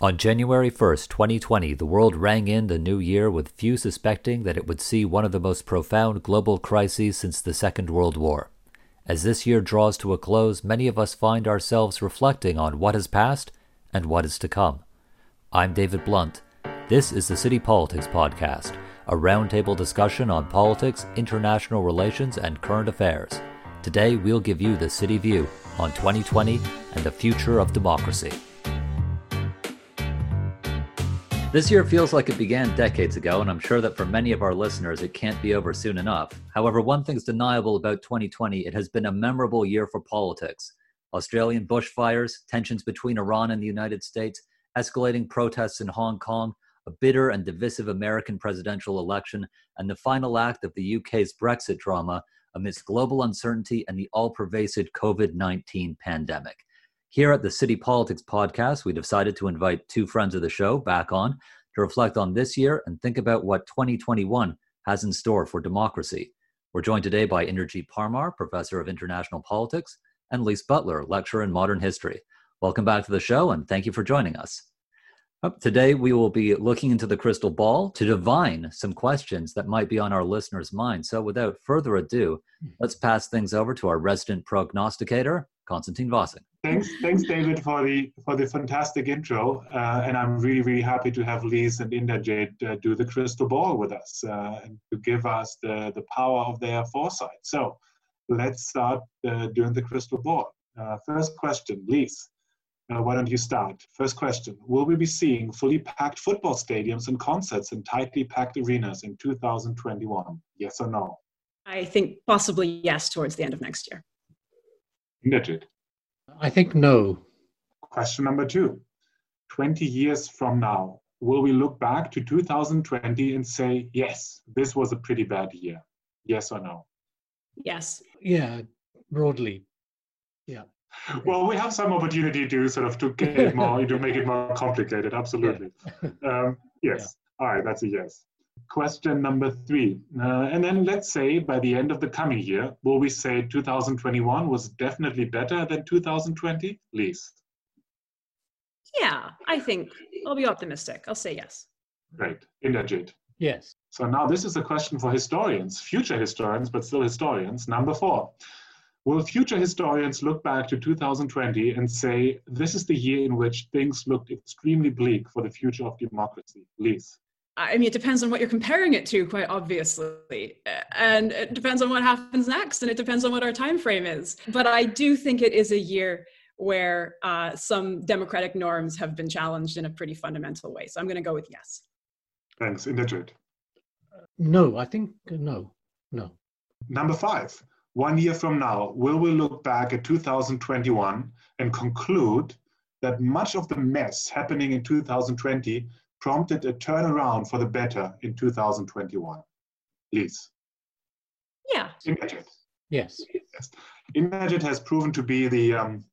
On January 1st, 2020, the world rang in the new year with few suspecting that it would see one of the most profound global crises since the Second World War. As this year draws to a close, many of us find ourselves reflecting on what has passed and what is to come. I'm David Blunt. This is the City Politics Podcast, a roundtable discussion on politics, international relations, and current affairs. Today, we'll give you the city view on 2020 and the future of democracy. This year feels like it began decades ago, and I'm sure that for many of our listeners, it can't be over soon enough. However, one thing's deniable about 2020 it has been a memorable year for politics. Australian bushfires, tensions between Iran and the United States, escalating protests in Hong Kong, a bitter and divisive American presidential election, and the final act of the UK's Brexit drama amidst global uncertainty and the all pervasive COVID 19 pandemic. Here at the City Politics Podcast, we decided to invite two friends of the show back on to reflect on this year and think about what 2021 has in store for democracy. We're joined today by Inderjeet Parmar, Professor of International Politics, and Lise Butler, Lecturer in Modern History. Welcome back to the show, and thank you for joining us. Today, we will be looking into the crystal ball to divine some questions that might be on our listeners' minds. So, without further ado, hmm. let's pass things over to our resident prognosticator, Konstantin Vossing. Thanks, thanks, David, for the for the fantastic intro, uh, and I'm really, really happy to have Lise and Inderjeet uh, do the crystal ball with us uh, and to give us the the power of their foresight. So, let's start uh, doing the crystal ball. Uh, first question, Lise. Uh, why don't you start? First question Will we be seeing fully packed football stadiums and concerts in tightly packed arenas in 2021? Yes or no? I think possibly yes towards the end of next year. Inderjeet. I think no. Question number two 20 years from now, will we look back to 2020 and say, yes, this was a pretty bad year? Yes or no? Yes. Yeah, broadly. Yeah. Well, we have some opportunity to sort of to get it more, to make it more complicated. Absolutely. Yeah. Um, yes. Yeah. All right, that's a yes. Question number three. Uh, and then let's say by the end of the coming year, will we say 2021 was definitely better than 2020? Lise. Yeah, I think I'll be optimistic. I'll say yes. Great. Inderjeet. Yes. So now this is a question for historians, future historians, but still historians. Number four. Will future historians look back to 2020 and say, this is the year in which things looked extremely bleak for the future of democracy? Lise. I mean, it depends on what you're comparing it to, quite obviously, and it depends on what happens next, and it depends on what our time frame is. But I do think it is a year where uh, some democratic norms have been challenged in a pretty fundamental way. So I'm going to go with yes. Thanks, Inderjeet. No, I think no, no. Number five. One year from now, will we look back at 2021 and conclude that much of the mess happening in 2020 prompted a turnaround for the better in 2021. Lise. Yeah. Inderjeet. Yes. yes. Inderjeet has proven to be the um,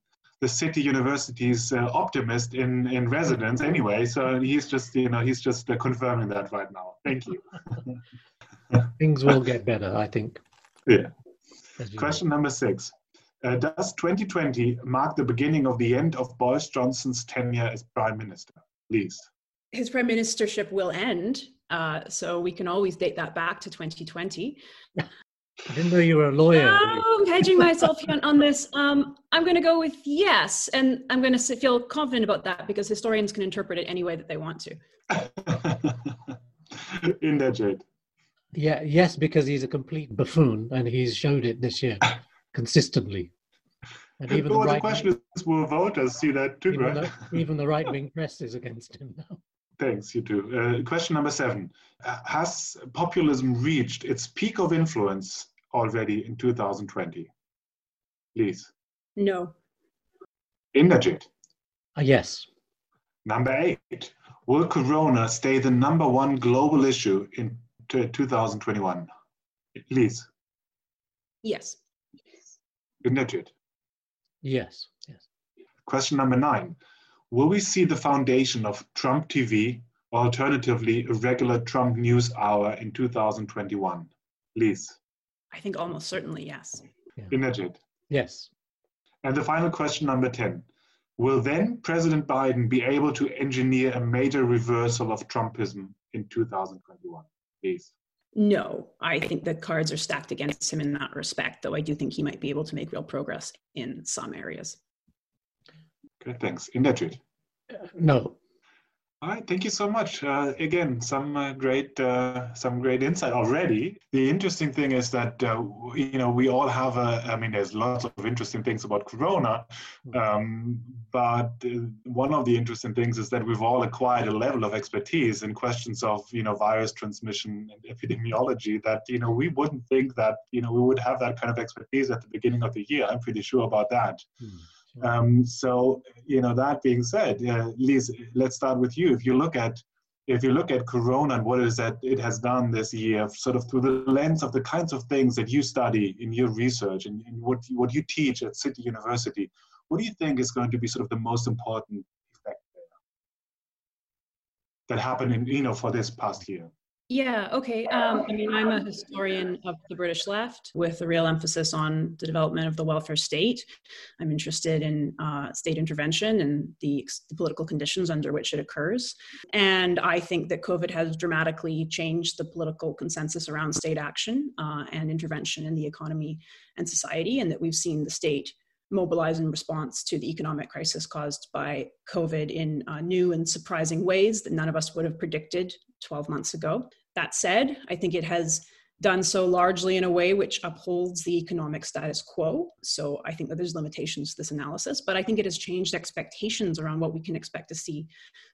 the city university's uh, optimist in in residence anyway. So he's just you know he's just uh, confirming that right now. Thank you. Things will get better, I think. Yeah. Question know. number six. Uh, does 2020 mark the beginning of the end of Boris Johnson's tenure as prime minister? Lise his prime ministership will end. Uh, so we can always date that back to 2020. I didn't know you were a lawyer. Oh, I'm hedging myself on this. Um, I'm going to go with yes, and I'm going to feel confident about that because historians can interpret it any way that they want to. Inderjeet. Yeah, yes, because he's a complete buffoon, and he's showed it this year consistently. And even well, the, right the question wing, is, will voters see that too, even right? The, even the right wing press is against him now. Thanks, you too. Uh, question number seven. Uh, has populism reached its peak of influence already in 2020? Lise. No. Inderjeet. Uh, yes. Number eight. Will Corona stay the number one global issue in 2021? Lise. Yes. Inderjeet. Yes. Yes. Question number nine. Will we see the foundation of Trump TV, or alternatively, a regular Trump news hour in 2021? Lise. I think almost certainly yes. Yeah. Inderjeet. Yes. And the final question, number 10. Will then President Biden be able to engineer a major reversal of Trumpism in 2021? Lise. No, I think the cards are stacked against him in that respect, though I do think he might be able to make real progress in some areas. Okay, thanks. Inderjeet. No, all right, thank you so much. Uh, again, some uh, great, uh, some great insight already. The interesting thing is that uh, you know we all have a. I mean, there's lots of interesting things about Corona, um, but uh, one of the interesting things is that we've all acquired a level of expertise in questions of you know virus transmission and epidemiology that you know we wouldn't think that you know we would have that kind of expertise at the beginning of the year. I'm pretty sure about that. Hmm. Um, so, you know, that being said, uh, Lise, let's start with you. If you look at if you look at Corona and what it is that it has done this year, sort of through the lens of the kinds of things that you study in your research and, and what what you teach at City University, what do you think is going to be sort of the most important effect there that happened in you know for this past year? Yeah, okay. Um, I mean, I'm a historian of the British left with a real emphasis on the development of the welfare state. I'm interested in uh, state intervention and the, the, political conditions under which it occurs. And I think that COVID has dramatically changed the political consensus around state action uh, and intervention in the economy and society, and that we've seen the state mobilize in response to the economic crisis caused by COVID in uh, new and surprising ways that none of us would have predicted 12 months ago. That said, I think it has done so largely in a way which upholds the economic status quo. So I think that there's limitations to this analysis, but I think it has changed expectations around what we can expect to see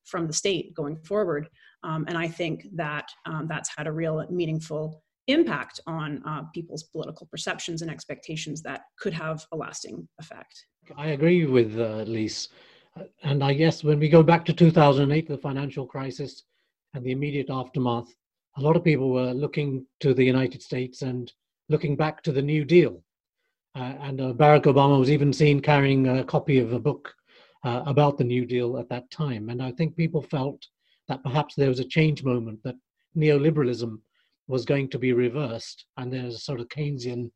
from the state going forward. Um, and I think that um, that's had a real meaningful impact on uh, people's political perceptions and expectations that could have a lasting effect. I agree with uh, Lise. And I guess when we go back to 2008, the financial crisis and the immediate aftermath, a lot of people were looking to the United States and looking back to the New Deal. Uh, and uh, Barack Obama was even seen carrying a copy of a book uh, about the New Deal at that time. And I think people felt that perhaps there was a change moment, that neoliberalism was going to be reversed, and there's a sort of Keynesian,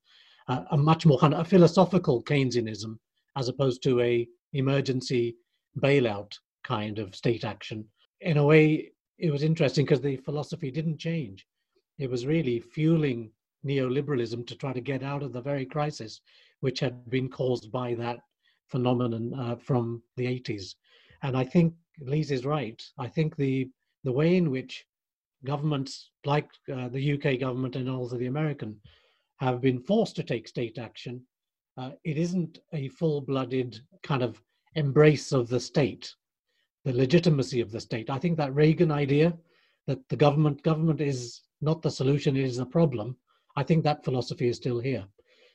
uh, a much more kind of a philosophical Keynesianism as opposed to a emergency bailout kind of state action. In a way, it was interesting because the philosophy didn't change. It was really fueling neoliberalism to try to get out of the very crisis which had been caused by that phenomenon uh, from the 80s. And I think Lise is right. I think the the way in which governments like uh, the UK government and also the American have been forced to take state action, uh, it isn't a full blooded kind of embrace of the state, the legitimacy of the state. I think that Reagan idea that the government government is not the solution, it is the problem. I think that philosophy is still here.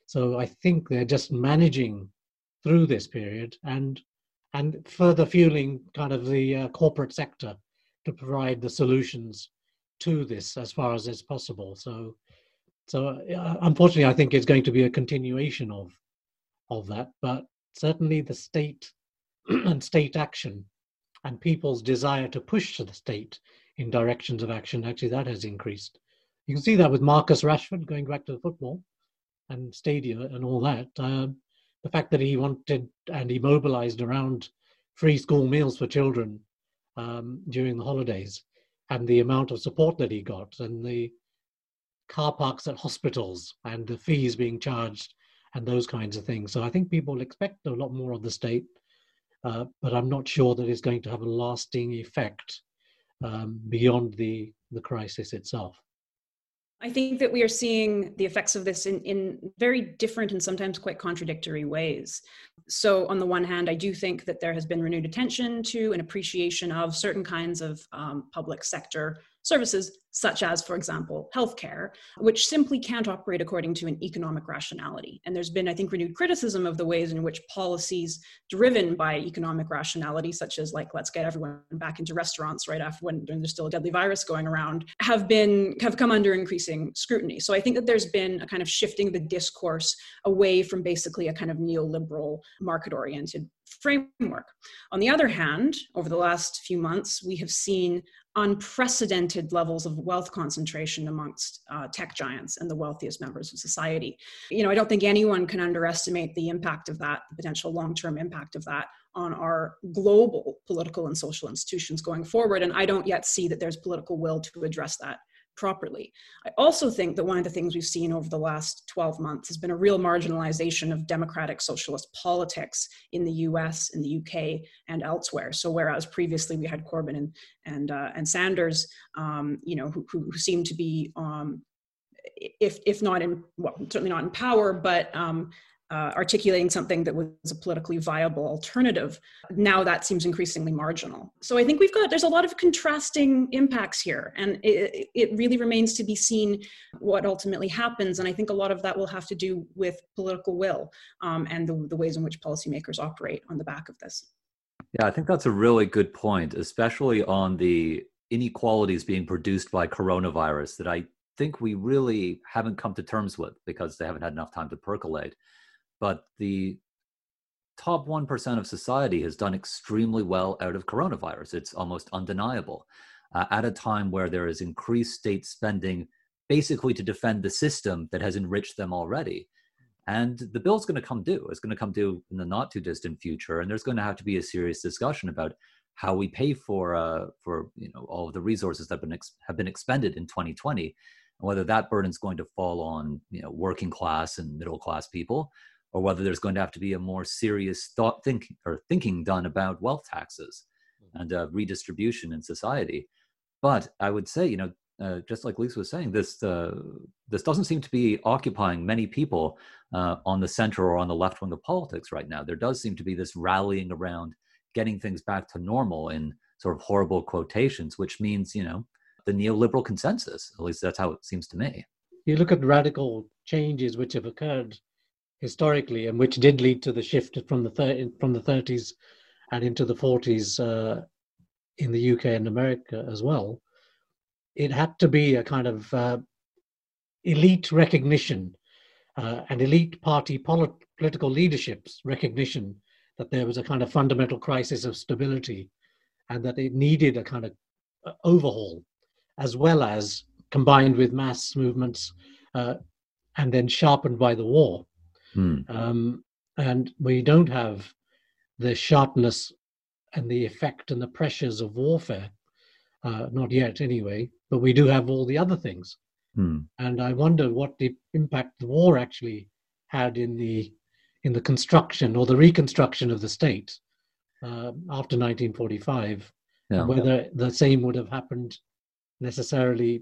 So I think they're just managing through this period and and further fueling kind of the uh, corporate sector to provide the solutions to this as far as is possible. So, so uh, unfortunately, I think it's going to be a continuation of of that. But certainly, the state and state action and people's desire to push the state in directions of action actually that has increased. You can see that with Marcus Rashford going back to the football and stadia and all that. Um, the fact that he wanted and he mobilized around free school meals for children um, during the holidays and the amount of support that he got and the car parks at hospitals and the fees being charged and those kinds of things. So I think people expect a lot more of the state, uh, but I'm not sure that it's going to have a lasting effect um, beyond the, the crisis itself. I think that we are seeing the effects of this in, in very different and sometimes quite contradictory ways. So, on the one hand, I do think that there has been renewed attention to an appreciation of certain kinds of um, public sector services, such as, for example, healthcare, which simply can't operate according to an economic rationality. And there's been, I think, renewed criticism of the ways in which policies driven by economic rationality, such as like let's get everyone back into restaurants right after when there's still a deadly virus going around, have been have come under increasing scrutiny. So I think that there's been a kind of shifting the discourse away from basically a kind of neoliberal market-oriented framework. On the other hand, over the last few months, we have seen unprecedented levels of wealth concentration amongst uh, tech giants and the wealthiest members of society. You know, I don't think anyone can underestimate the impact of that, the potential long term impact of that on our global political and social institutions going forward. And I don't yet see that there's political will to address that properly. I also think that one of the things we've seen over the last 12 months has been a real marginalization of democratic socialist politics in the US, in the UK, and elsewhere. So whereas previously we had Corbyn and and uh, and Sanders, um, you know, who, who, who seem to be um, if if not in well certainly not in power but um, uh, articulating something that was a politically viable alternative. Now that seems increasingly marginal. So i think we've got there's a lot of contrasting impacts here and it, it really remains to be seen what ultimately happens and i think a lot of that will have to do with political will um, and the, the ways in which policymakers operate on the back of this. Yeah i think that's a really good point especially on the inequalities being produced by coronavirus that i think we really haven't come to terms with because they haven't had enough time to percolate but the top 1% of society has done extremely well out of coronavirus. It's almost undeniable. Uh, at a time where there is increased state spending basically to defend the system that has enriched them already. And the bill's going to come due. It's going to come due in the not too distant future. And there's going to have to be a serious discussion about how we pay for uh, for you know all of the resources that have been ex- have been expended in 2020, and whether that burden is going to fall on you know working class and middle class people, or whether there's going to have to be a more serious thought thinking or thinking done about wealth taxes mm-hmm. and uh, redistribution in society. But I would say, you know, uh, just like Lise was saying, this uh, this doesn't seem to be occupying many people uh, on the center or on the left wing of politics right now. There does seem to be this rallying around getting things back to normal in sort of horrible quotations, which means you know the neoliberal consensus. At least that's how it seems to me. You look at radical changes which have occurred historically, and which did lead to the shift from the thir- from the 30s and into the 40s uh, in the UK and America as well. It had to be a kind of uh, elite recognition uh, and elite party polit- political leadership's recognition that there was a kind of fundamental crisis of stability and that it needed a kind of uh, overhaul, as well as combined with mass movements uh, and then sharpened by the war. Hmm. Um, and we don't have the sharpness and the effect and the pressures of warfare, uh, not yet anyway, but we do have all the other things. Hmm. And I wonder what the impact the war actually had in the in the construction or the reconstruction of the state uh, after 1945, yeah. whether the same would have happened necessarily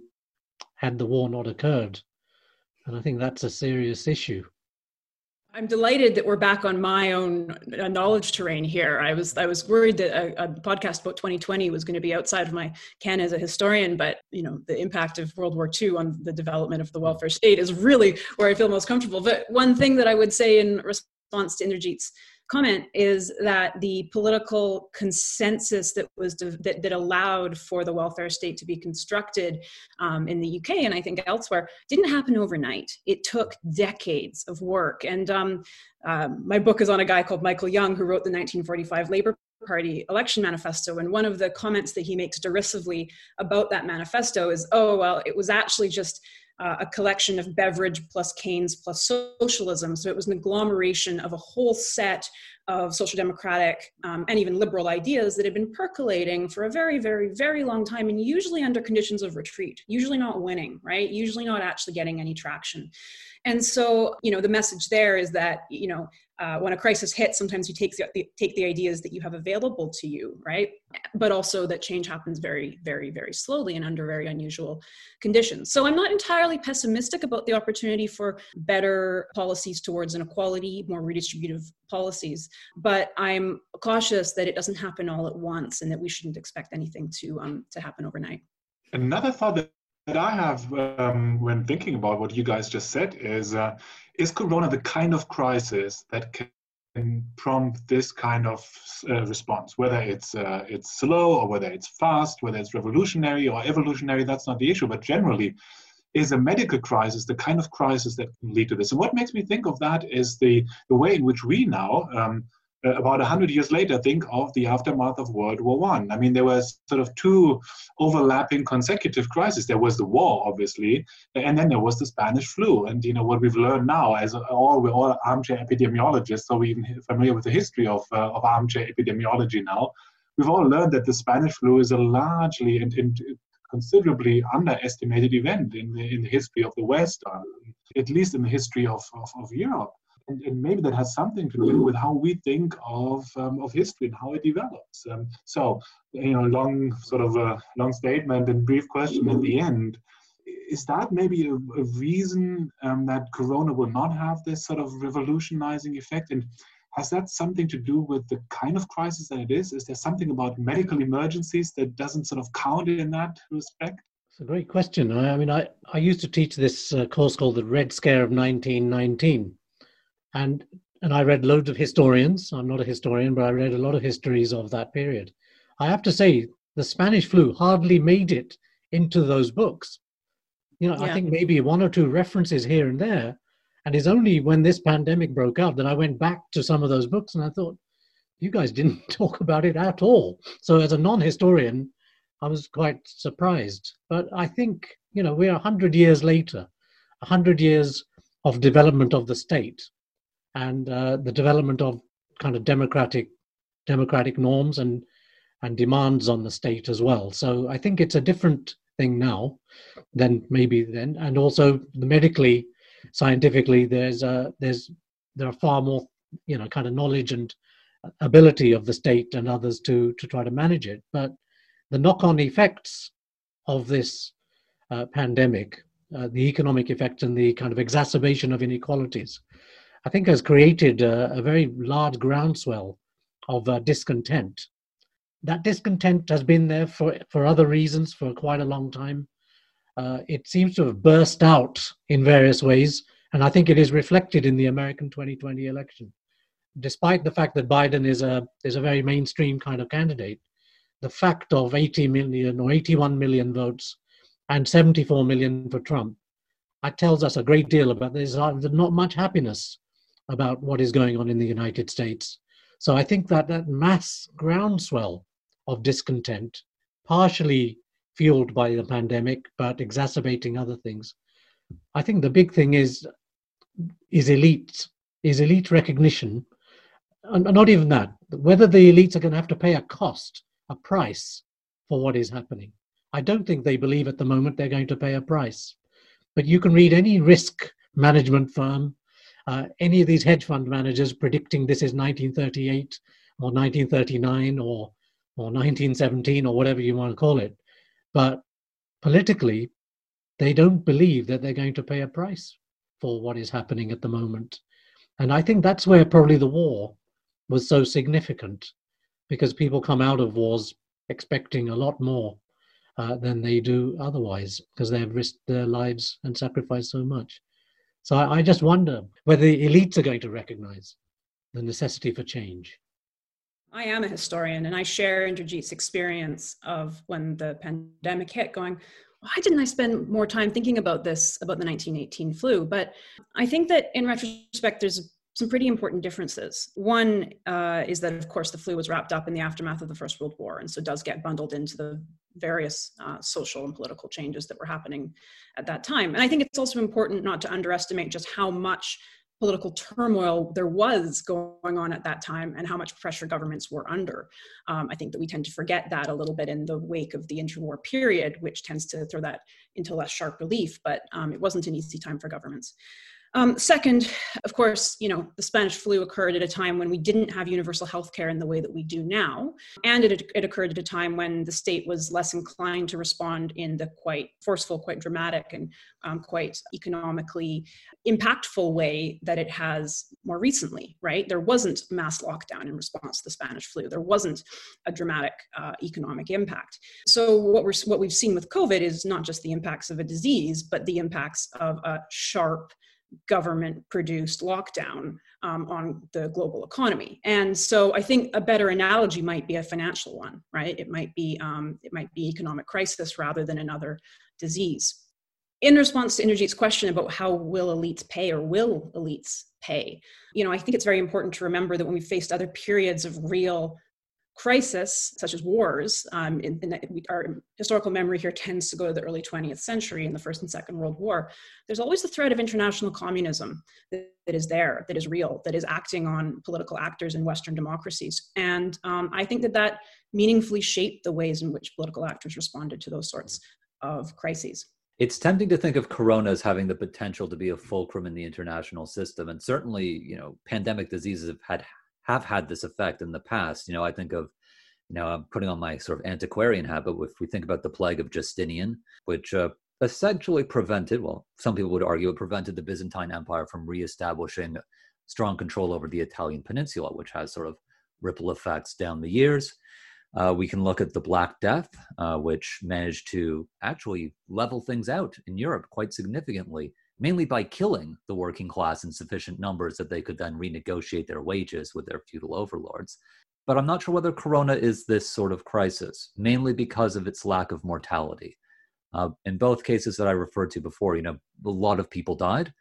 had the war not occurred. And I think that's a serious issue. I'm delighted that we're back on my own uh, knowledge terrain here. I was I was worried that a, a, podcast about 2020 was going to be outside of my can as a historian, but you know the impact of World War II on the development of the welfare state is really where I feel most comfortable. But one thing that I would say in response to Inderjeet's comment is that the political consensus that was that, that allowed for the welfare state to be constructed um, in the UK and I think elsewhere didn't happen overnight. It took decades of work. And um, um, my book is on a guy called Michael Young who wrote the 1945 Labor Party election manifesto. And one of the comments that he makes derisively about that manifesto is, oh, well, it was actually just uh, a collection of Beveridge plus Keynes plus socialism. So it was an agglomeration of a whole set of social democratic um, and even liberal ideas that had been percolating for a very, very, very long time, and usually under conditions of retreat, usually not winning, right? Usually not actually getting any traction. And so, you know, the message there is that, you know, uh, when a crisis hits, sometimes you take the, take the ideas that you have available to you, right? But also that change happens very, very, very slowly and under very unusual conditions. So I'm not entirely pessimistic about the opportunity for better policies towards inequality, more redistributive policies, but I'm cautious that it doesn't happen all at once and that we shouldn't expect anything to um, to happen overnight. Another thought that that I have um, when thinking about what you guys just said is uh, is Corona the kind of crisis that can prompt this kind of uh, response, whether it's uh, it's slow or whether it's fast, whether it's revolutionary or evolutionary, that's not the issue. But generally, is a medical crisis the kind of crisis that can lead to this? And what makes me think of that is the the way in which we now. Um, uh, about 100 years later, think of the aftermath of World War One. I. I mean, there was sort of two overlapping consecutive crises. There was the war, obviously, and then there was the Spanish flu. And you know what we've learned now, as all we're all armchair epidemiologists, so we're familiar with the history of uh, of armchair epidemiology now. We've all learned that the Spanish flu is a largely and, and considerably underestimated event in the, in the history of the West, uh, at least in the history of, of, of Europe and, and, maybe that has something to do with how we think of um, of history and how it develops. Um, so, you know, long sort of a long statement and brief question at the end. Is that maybe a, a reason um, that Corona will not have this sort of revolutionizing effect? And has that something to do with the kind of crisis that it is? Is there something about medical emergencies that doesn't sort of count in that respect? It's a great question. I, I mean, I, I used to teach this uh, course called the Red Scare of 1919 and and I read loads of historians. I'm not a historian, but I read a lot of histories of that period. I have to say, the Spanish flu hardly made it into those books. You know, yeah. I think maybe one or two references here and there. And it's only when this pandemic broke out that I went back to some of those books and I thought, you guys didn't talk about it at all. So, as a non historian, I was quite surprised. But I think, you know, we're 100 years later, 100 years of development of the state and uh, the development of kind of democratic democratic norms and and demands on the state as well. So I think it's a different thing now than maybe then, and also medically, scientifically, there's a there's there are far more you know kind of knowledge and ability of the state and others to to try to manage it. But the knock-on effects of this uh, pandemic, uh, the economic effect and the kind of exacerbation of inequalities, I think has created a, a very large groundswell of uh, discontent. That discontent has been there for, for other reasons for quite a long time. Uh, it seems to have burst out in various ways, and I think it is reflected in the American 2020 election. Despite the fact that Biden is a is a very mainstream kind of candidate, the fact of 80 million or 81 million votes and 74 million for Trump, that tells us a great deal about there's not much happiness about what is going on in the United States. So I think that that mass groundswell of discontent, partially fueled by the pandemic, but exacerbating other things. I think the big thing is is elite is elite recognition, and not even that. Whether the elites are going to have to pay a cost, a price for what is happening. I don't think they believe at the moment they're going to pay a price. But you can read any risk management firm, uh, any of these hedge fund managers predicting this is 1938 or 1939 or or 1917 or whatever you want to call it. But politically they don't believe that they're going to pay a price for what is happening at the moment. And i think that's where probably the war was so significant because people come out of wars expecting a lot more uh, than they do otherwise because they have risked their lives and sacrificed so much so I, I just wonder whether the elites are going to recognize the necessity for change. I am a historian and I share Inderjeet's experience of when the pandemic hit, going, why didn't I spend more time thinking about this, about the 1918 flu? But I think that in retrospect, there's some pretty important differences. One uh, is that, of course, the flu was wrapped up in the aftermath of the First World War, and so does get bundled into the various uh, social and political changes that were happening at that time. And I think it's also important not to underestimate just how much political turmoil there was going on at that time and how much pressure governments were under. Um, I think that we tend to forget that a little bit in the wake of the interwar period, which tends to throw that into less sharp relief, but um, it wasn't an easy time for governments. Um, second, of course, you know, the Spanish flu occurred at a time when we didn't have universal health care in the way that we do now. And it, it occurred at a time when the state was less inclined to respond in the quite forceful, quite dramatic, and um, quite economically impactful way that it has more recently, right? There wasn't mass lockdown in response to the Spanish flu. There wasn't a dramatic uh, economic impact. So what we're what we've seen with COVID is not just the impacts of a disease, but the impacts of a sharp government produced lockdown um, on the global economy. And so i think a better analogy might be a financial one right? It might be um, it might be economic crisis rather than another disease. In response to Inderjeet's question about how will elites pay or will elites pay, you know, I think it's very important to remember that when we faced other periods of real crisis, such as wars, um, in, in our historical memory here tends to go to the early 20th century in the First and Second World War, there's always the threat of international communism that, that is there, that is real, that is acting on political actors in Western democracies. And um, I think that that meaningfully shaped the ways in which political actors responded to those sorts of crises. It's tempting to think of Corona as having the potential to be a fulcrum in the international system, and certainly, you know, pandemic diseases have had have had this effect in the past. You know, I think of, you know, I'm putting on my sort of antiquarian hat, but if we think about the plague of Justinian, which uh, essentially prevented, well, some people would argue it prevented the Byzantine Empire from reestablishing strong control over the Italian peninsula, which has sort of ripple effects down the years. Uh, we can look at the Black Death, uh, which managed to actually level things out in Europe quite significantly mainly by killing the working class in sufficient numbers that they could then renegotiate their wages with their feudal overlords. But I'm not sure whether Corona is this sort of crisis, mainly because of its lack of mortality. Uh, in both cases that I referred to before, you know, a lot of people died.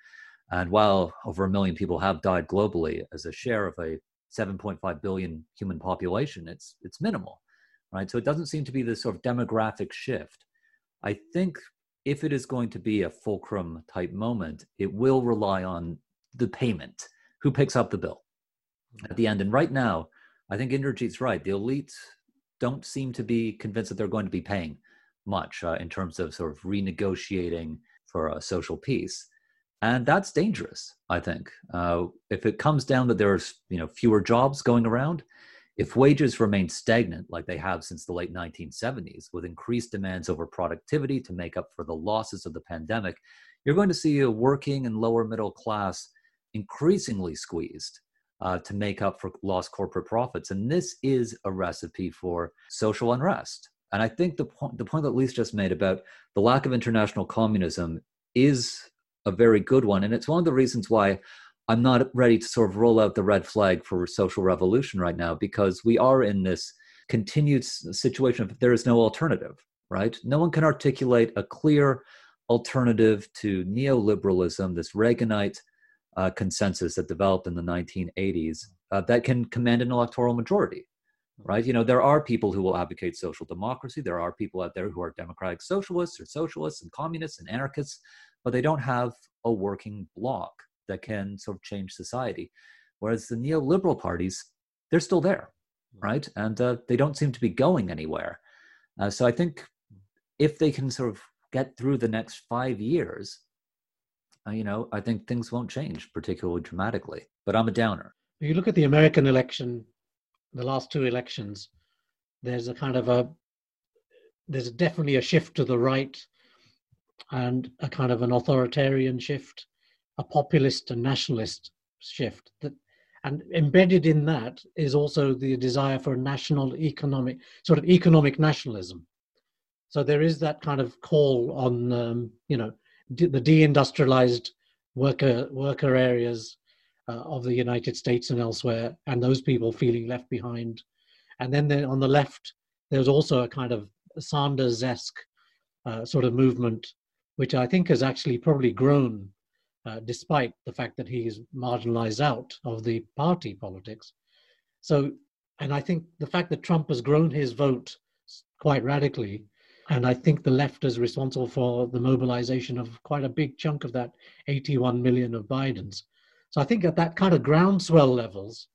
And while over a million people have died globally as a share of a 7.5 billion human population, it's, it's minimal, right? So it doesn't seem to be this sort of demographic shift. I think if it is going to be a fulcrum type moment, it will rely on the payment. Who picks up the bill at the end? And right now, I think Inderjeet's right. The elites don't seem to be convinced that they're going to be paying much uh, in terms of sort of renegotiating for a social peace. And that's dangerous, I think. Uh, if it comes down that there's you know fewer jobs going around, if wages remain stagnant like they have since the late 1970s, with increased demands over productivity to make up for the losses of the pandemic, you're going to see a working and lower middle class increasingly squeezed uh, to make up for lost corporate profits. And this is a recipe for social unrest. And I think the point, the point that Lise just made about the lack of international communism is a very good one. And it's one of the reasons why I'm not ready to sort of roll out the red flag for social revolution right now because we are in this continued situation of there is no alternative, right? No one can articulate a clear alternative to neoliberalism, this Reaganite uh, consensus that developed in the 1980s uh, that can command an electoral majority, right? You know, there are people who will advocate social democracy. There are people out there who are democratic socialists or socialists and communists and anarchists, but they don't have a working bloc that can sort of change society. Whereas the neoliberal parties, they're still there, right? And uh, they don't seem to be going anywhere. Uh, so I think if they can sort of get through the next five years, uh, you know, I think things won't change particularly dramatically. But I'm a downer. If you look at the American election, the last two elections, there's a kind of a there's definitely a shift to the right and a kind of an authoritarian shift a populist and nationalist shift. That and embedded in that is also the desire for national economic sort of economic nationalism. So there is that kind of call on um, you know the deindustrialized worker worker areas uh, of the united states and elsewhere and those people feeling left behind. And then there, on the left there's also a kind of sanders-esque uh, sort of movement which i think has actually probably grown uh, despite the fact that he is marginalized out of the party politics. So, and I think the fact that Trump has grown his vote quite radically, and I think the left is responsible for the mobilization of quite a big chunk of that 81 million of Biden's. So I think at that kind of groundswell levels,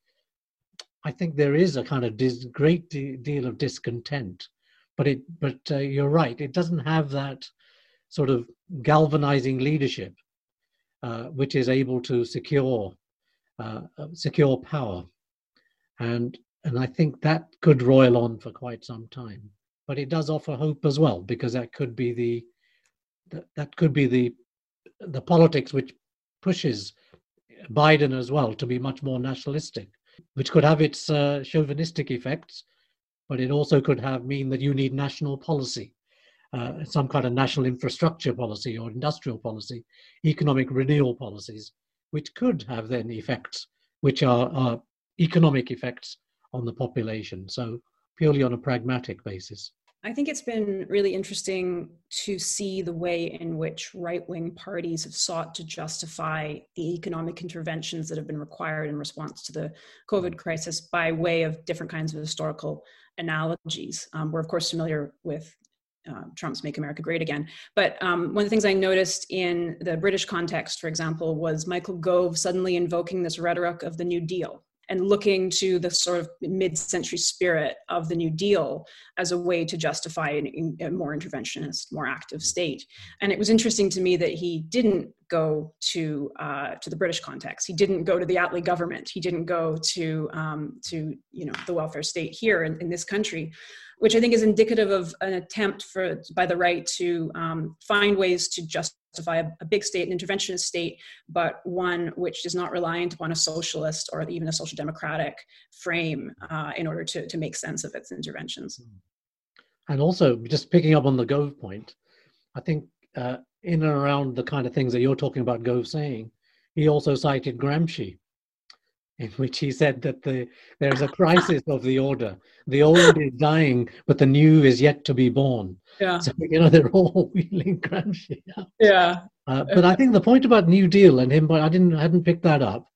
I think there is a kind of dis- great de- deal of discontent. But it, but uh, you're right, it doesn't have that sort of galvanizing leadership uh, which is able to secure uh, uh, secure power, and and I think that could roil on for quite some time. But it does offer hope as well because that could be the that, that could be the the politics which pushes Biden as well to be much more nationalistic, which could have its uh, chauvinistic effects, but it also could have mean that you need national policy uh, some kind of national infrastructure policy or industrial policy, economic renewal policies, which could have then effects which are, are economic effects on the population. So purely on a pragmatic basis. I think it's been really interesting to see the way in which right wing parties have sought to justify the economic interventions that have been required in response to the COVID crisis by way of different kinds of historical analogies. Um, we're, of course, familiar with uh, Trump's Make America Great Again. But um, one of the things I noticed in the British context, for example, was Michael Gove suddenly invoking this rhetoric of the New Deal and looking to the sort of mid-century spirit of the New Deal as a way to justify an, a more interventionist, more active state. And it was interesting to me that he didn't go to uh, to the British context. He didn't go to the Attlee government. He didn't go to um, to you know the welfare state here in, in this country which I think is indicative of an attempt for by the right to um, find ways to justify a, big state, an interventionist state, but one which is not reliant upon a socialist or even a social democratic frame uh, in order to, to make sense of its interventions. And also, just picking up on the Gove point, I think uh, in and around the kind of things that you're talking about Gove saying, he also cited Gramsci in which he said that the, there's a crisis of the order. The old is dying, but the new is yet to be born. Yeah. So, you know, they're all wheeling Gramsci out. Yeah. Uh, but I think the point about New Deal and him, but I didn't, I hadn't picked that up.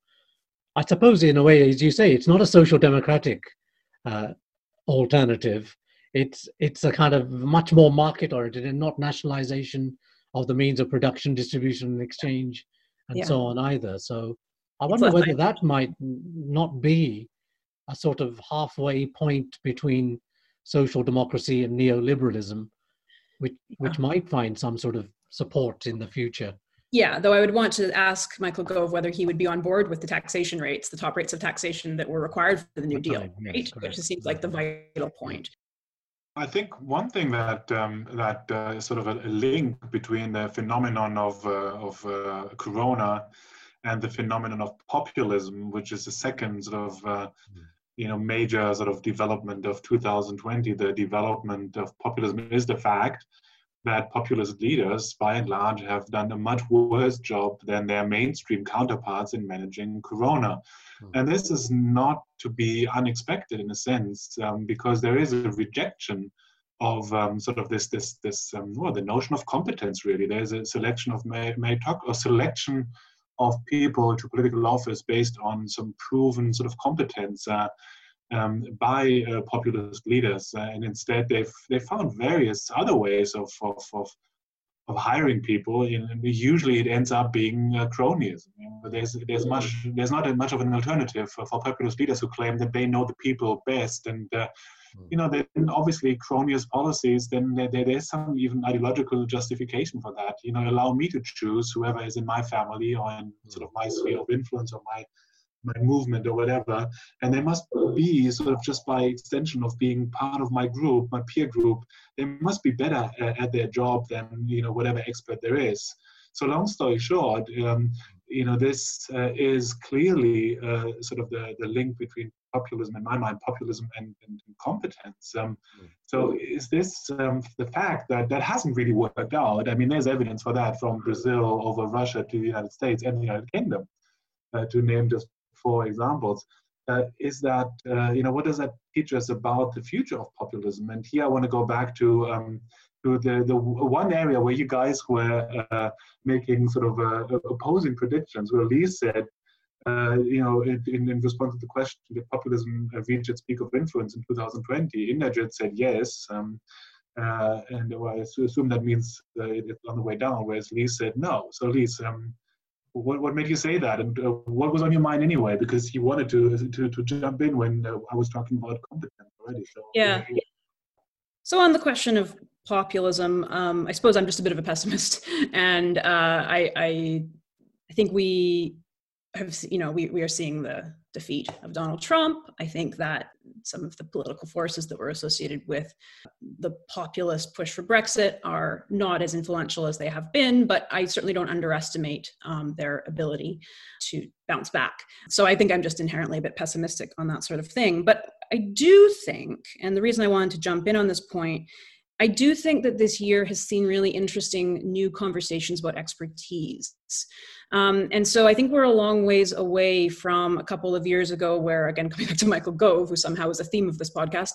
I suppose, in a way, as you say, it's not a social democratic uh, alternative. It's it's a kind of much more market oriented and not nationalization of the means of production, distribution, and exchange, and yeah. so on either. So I wonder whether that might not be a sort of halfway point between social democracy and neoliberalism, which which might find some sort of support in the future. Yeah, though I would want to ask Michael Gove whether he would be on board with the taxation rates, the top rates of taxation that were required for the New Deal, right? Yes, Which seems like the vital point. I think one thing that um, that uh, sort of a, link between the phenomenon of uh, of uh, Corona and the phenomenon of populism, which is the second sort of uh, hmm. you know major sort of development of 2020. The development of populism is the fact that populist leaders, by and large, have done a much worse job than their mainstream counterparts in managing Corona. Hmm. And this is not to be unexpected in a sense, um, because there is a rejection of um, sort of this this this um, well, the notion of competence. Really, there's a selection of meritocracy, or selection of people to political office based on some proven sort of competence uh, um, by uh, populist leaders, uh, and instead they've they found various other ways of of, of, of hiring people. And usually it ends up being uh, cronyism. You know, there's there's much there's not much of an alternative for, for populist leaders who claim that they know the people best and uh, you know, then obviously cronyist policies, then there, there is some even ideological justification for that. You know, allow me to choose whoever is in my family or in sort of my sphere of influence or my my movement or whatever. And they must be sort of just by extension of being part of my group, my peer group, they must be better at, at their job than, you know, whatever expert there is. So long story short, um, you know, this uh, is clearly uh, sort of the, the link between populism, in my mind, populism and, and, competence. Um, mm. so is this um, the fact that that hasn't really worked out? I mean, there's evidence for that from Brazil over Russia to the United States and the United Kingdom, uh, to name just four examples. Uh, is that uh, you know what does that teach us about the future of populism? And here I want to go back to um, to the, the one area where you guys were uh, making sort of uh, opposing predictions, where Lise said you know, in, in, response to the question, did populism reach its peak of influence in 2020? Inderjeet said yes. Um, uh, and I assume that means uh, it's on the way down, whereas Lise said no. So, Lise, um, what, what made you say that? And uh, what was on your mind anyway? Because you wanted to, to, to jump in when uh, I was talking about competence already. So, yeah. So, on the question of populism, um, I suppose I'm just a bit of a pessimist. And uh, I, I, I think we have you know we, we are seeing the defeat of donald trump. I think that some of the political forces that were associated with the populist push for brexit are not as influential as they have been but i certainly don't underestimate um, their ability to bounce back. So i think i'm just inherently a bit pessimistic on that sort of thing. But i do think and the reason i wanted to jump in on this point I do think that this year has seen really interesting new conversations about expertise. Um, and so I think we're a long ways away from a couple of years ago, where again, coming back to Michael Gove, who somehow is a theme of this podcast,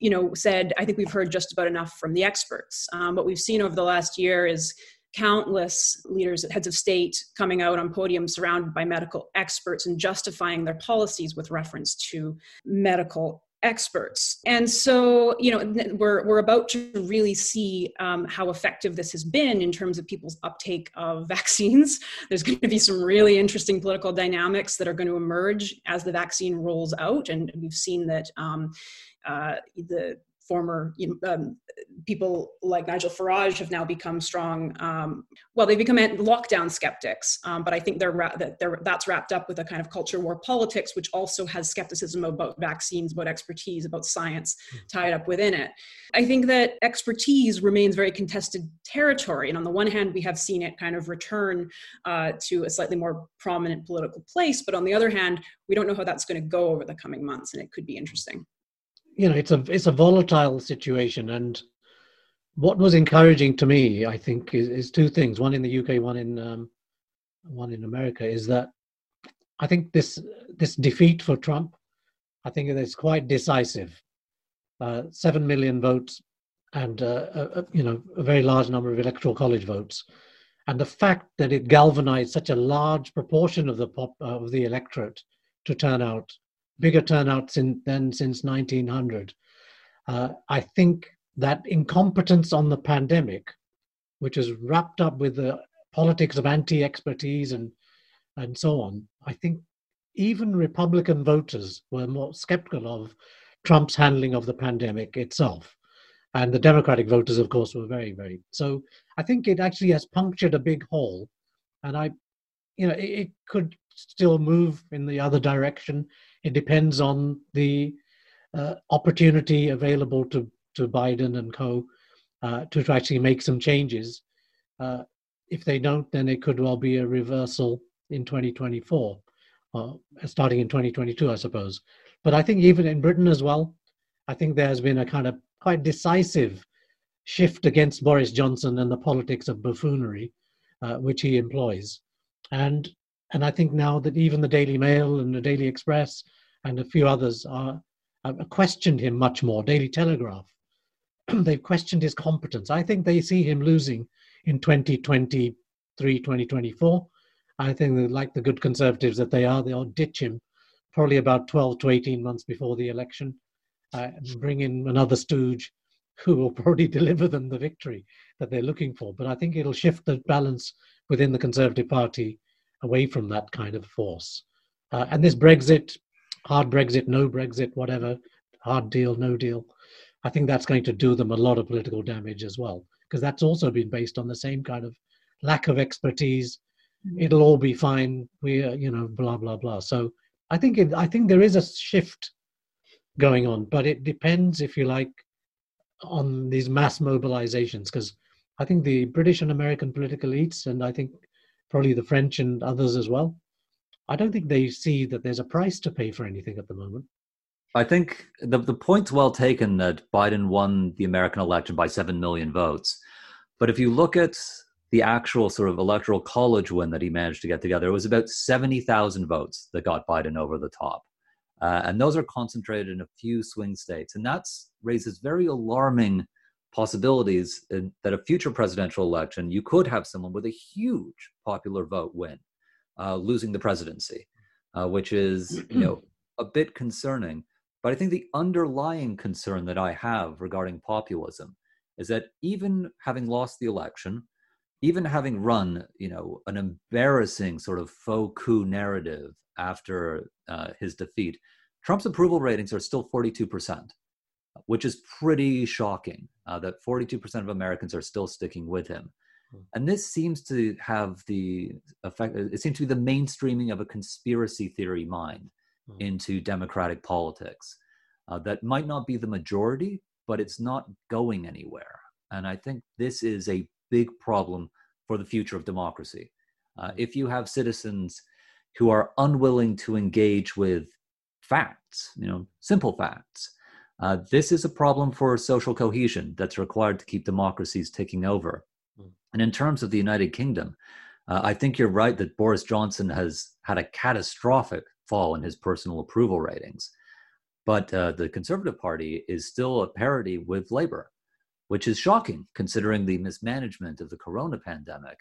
you know, said, I think we've heard just about enough from the experts. Um, what we've seen over the last year is countless leaders, heads of state coming out on podiums surrounded by medical experts and justifying their policies with reference to medical experts. And so, you know, we're, we're about to really see um, how effective this has been in terms of people's uptake of vaccines. There's going to be some really interesting political dynamics that are going to emerge as the vaccine rolls out. And we've seen that um, uh, the former um, people like Nigel Farage have now become strong. Um, well, they've become lockdown skeptics, um, but I think they're, that they're, that's wrapped up with a kind of culture war politics, which also has skepticism about vaccines, about expertise, about science hmm. tied up within it. I think that expertise remains very contested territory, and on the one hand, we have seen it kind of return uh, to a slightly more prominent political place, but on the other hand, we don't know how that's going to go over the coming months, and it could be interesting you know it's a it's a volatile situation. And what was encouraging to me i think is, is two things one in the uk one in um, one in america is that i think this this defeat for trump i think it is quite decisive. Uh, 7 million votes and uh, a, you know a very large number of electoral college votes. And the fact that it galvanized such a large proportion of the pop uh, of the electorate to turn out bigger turnout in, than since 1900. Uh, I think that incompetence on the pandemic, which is wrapped up with the politics of anti-expertise and and so on, I think even Republican voters were more skeptical of Trump's handling of the pandemic itself. And the Democratic voters, of course, were very, very. So I think it actually has punctured a big hole. And I, you know, it, it could still move in the other direction it depends on the uh, opportunity available to, to Biden and co uh, to actually make some changes. Uh, if they don't, then it could well be a reversal in 2024, uh, starting in 2022, I suppose. But I think even in Britain as well, I think there has been a kind of quite decisive shift against Boris Johnson and the politics of buffoonery, uh, which he employs. And and I think now that even the Daily Mail and the Daily Express and a few others are questioned him much more. Daily Telegraph, they've questioned his competence. I think they see him losing in 2023, 2024. I think that, like the good conservatives that they are, they'll ditch him probably about 12 to 18 months before the election uh, and bring in another stooge who will probably deliver them the victory that they're looking for. But I think it'll shift the balance within the Conservative Party away from that kind of force. Uh, and this Brexit, hard Brexit, no Brexit, whatever, hard deal, no deal, I think that's going to do them a lot of political damage as well, because that's also been based on the same kind of lack of expertise. Mm-hmm. It'll all be fine. We, uh, you know, blah blah blah. So I think it, I think there is a shift going on, but it depends, if you like, on these mass mobilizations, because I think the British and American political elites, and I think probably the French and others as well. I don't think they see that there's a price to pay for anything at the moment. I think the the point's well taken that Biden won the American election by seven million votes, but if you look at the actual sort of electoral college win that he managed to get together, it was about seventy thousand votes that got Biden over the top, uh, and those are concentrated in a few swing states, and that raises very alarming possibilities in, that a future presidential election, you could have someone with a huge popular vote win, uh, losing the presidency, uh, which is you know a bit concerning. But I think the underlying concern that I have regarding populism is that even having lost the election, even having run you know an embarrassing sort of faux coup narrative after uh, his defeat, Trump's approval ratings are still 42 percent which is pretty shocking uh, that 42% of Americans are still sticking with him. Hmm. And this seems to have the effect, it seems to be the mainstreaming of a conspiracy theory mind mm. into democratic politics uh, that might not be the majority, but it's not going anywhere. And I think this is a big problem for the future of democracy. Uh, hmm. if you have citizens who are unwilling to engage with facts, you know, simple facts, Uh, this is a problem for social cohesion that's required to keep democracies taking over. Mm. And in terms of the United Kingdom, uh, I think you're right that Boris Johnson has had a catastrophic fall in his personal approval ratings. But uh, the Conservative Party is still a parity with Labour, which is shocking considering the mismanagement of the corona pandemic.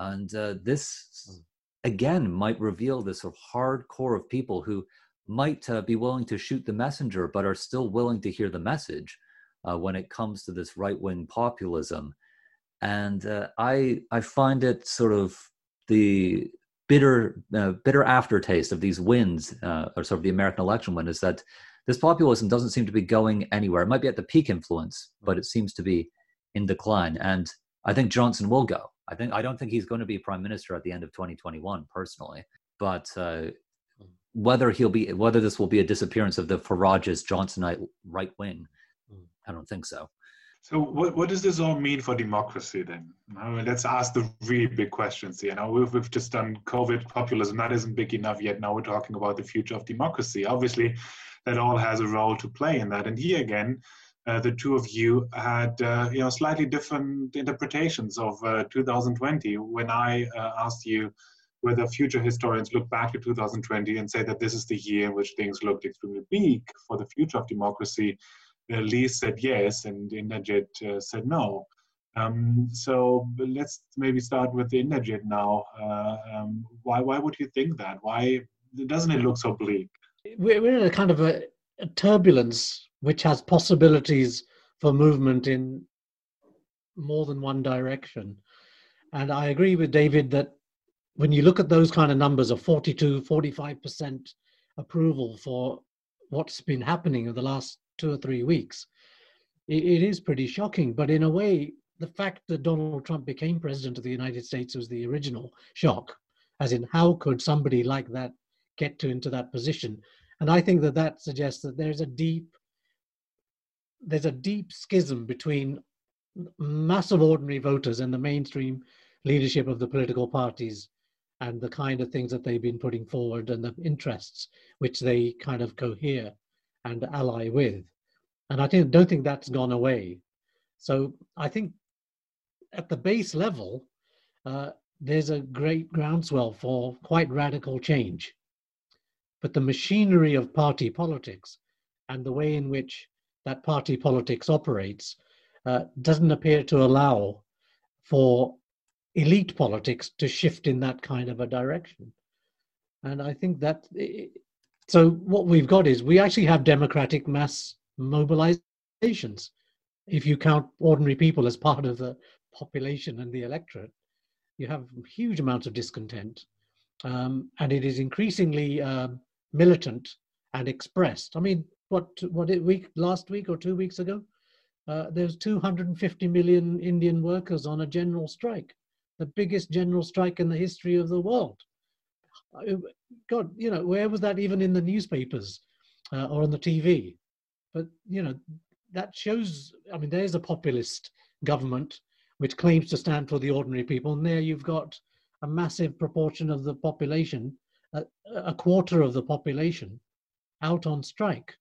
And uh, this, hmm. again, might reveal this sort of hard core of people who might uh, be willing to shoot the messenger, but are still willing to hear the message uh, when it comes to this right wing populism. And uh, I, I find it sort of the bitter, uh, bitter aftertaste of these wins, uh, or sort of the American election win, is that this populism doesn't seem to be going anywhere. It might be at the peak influence, but it seems to be in decline. And I think Johnson will go. I think I don't think he's going to be prime minister at the end of 2021, personally. But uh, whether he'll be whether this will be a disappearance of the Farage's Johnsonite right wing, I don't think so. So what, what does this all mean for democracy then? let's ask the really big questions here. Now we've, we've just done COVID populism. That isn't big enough yet. Now we're talking about the future of democracy. Obviously, that all has a role to play in that. And here again, uh, the two of you had uh, you know slightly different interpretations of uh, 2020. When I uh, asked you whether future historians look back to 2020 and say that this is the year in which things looked extremely bleak for the future of democracy, Lee said yes, and Inderjeet uh, said no. Um, so let's maybe start with Inderjeet now. Uh, um, why, why would you think that? Why doesn't it look so bleak? We're in a kind of a, a turbulence which has possibilities for movement in more than one direction. And I agree with David that when you look at those kind of numbers of 42, 45% approval for what's been happening in the last two or three weeks, it, it is pretty shocking. But in a way, the fact that Donald Trump became president of the United States was the original shock, as in how could somebody like that get to into that position? And I think that that suggests that there's a deep there's a deep schism between massive ordinary voters and the mainstream leadership of the political parties and the kind of things that they've been putting forward and the interests which they kind of cohere and ally with. And I don't think that's gone away. So I think at the base level, uh, there's a great groundswell for quite radical change. But the machinery of party politics and the way in which that party politics operates uh, doesn't appear to allow for elite politics to shift in that kind of a direction. And I think that so what we've got is we actually have democratic mass mobilizations. If you count ordinary people as part of the population and the electorate, you have huge amounts of discontent. Um, and it is increasingly um, militant and expressed. I mean, what what it week last week or two weeks ago, uh, there's 250 million Indian workers on a general strike the biggest general strike in the history of the world. Uh, God, you know, where was that even in the newspapers uh, or on the TV? But, you know, that shows, I mean, there's a populist government which claims to stand for the ordinary people. And there you've got a massive proportion of the population, a, a quarter of the population, out on strike.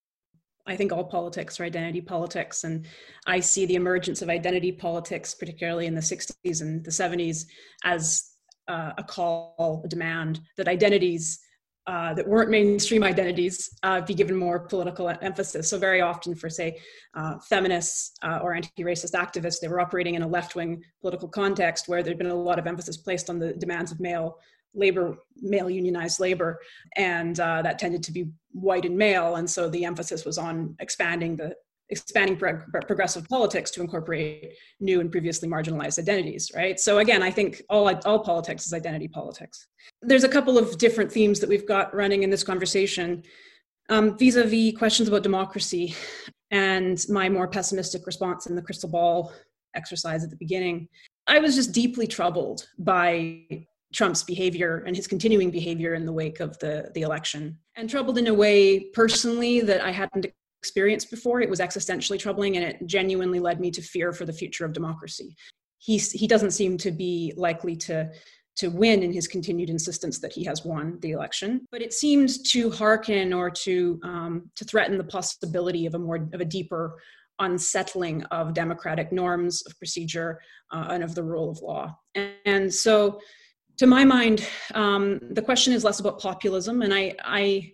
I think all politics are identity politics. And I see the emergence of identity politics, particularly in the 60s and the 70s, as uh, a call, a demand that identities uh, that weren't mainstream identities uh, be given more political emphasis. So, very often, for say, uh, feminists uh, or anti racist activists, they were operating in a left wing political context where there'd been a lot of emphasis placed on the demands of male labor, male unionized labor, and uh, that tended to be white and male, and so the emphasis was on expanding the expanding progressive politics to incorporate new and previously marginalized identities right? So again i think all all politics is identity politics. There's a couple of different themes that we've got running in this conversation. Um, vis-a-vis questions about democracy and my more pessimistic response in the crystal ball exercise at the beginning i was just deeply troubled by Trump's behavior and his continuing behavior in the wake of the, the election. And troubled in a way personally that I hadn't experienced before. It was existentially troubling and it genuinely led me to fear for the future of democracy. He, he doesn't seem to be likely to, to win in his continued insistence that he has won the election. But it seemed to hearken or to um, to threaten the possibility of a more of a deeper unsettling of democratic norms of procedure uh, and of the rule of law. And, and so, to my mind, um, the question is less about populism, and I, I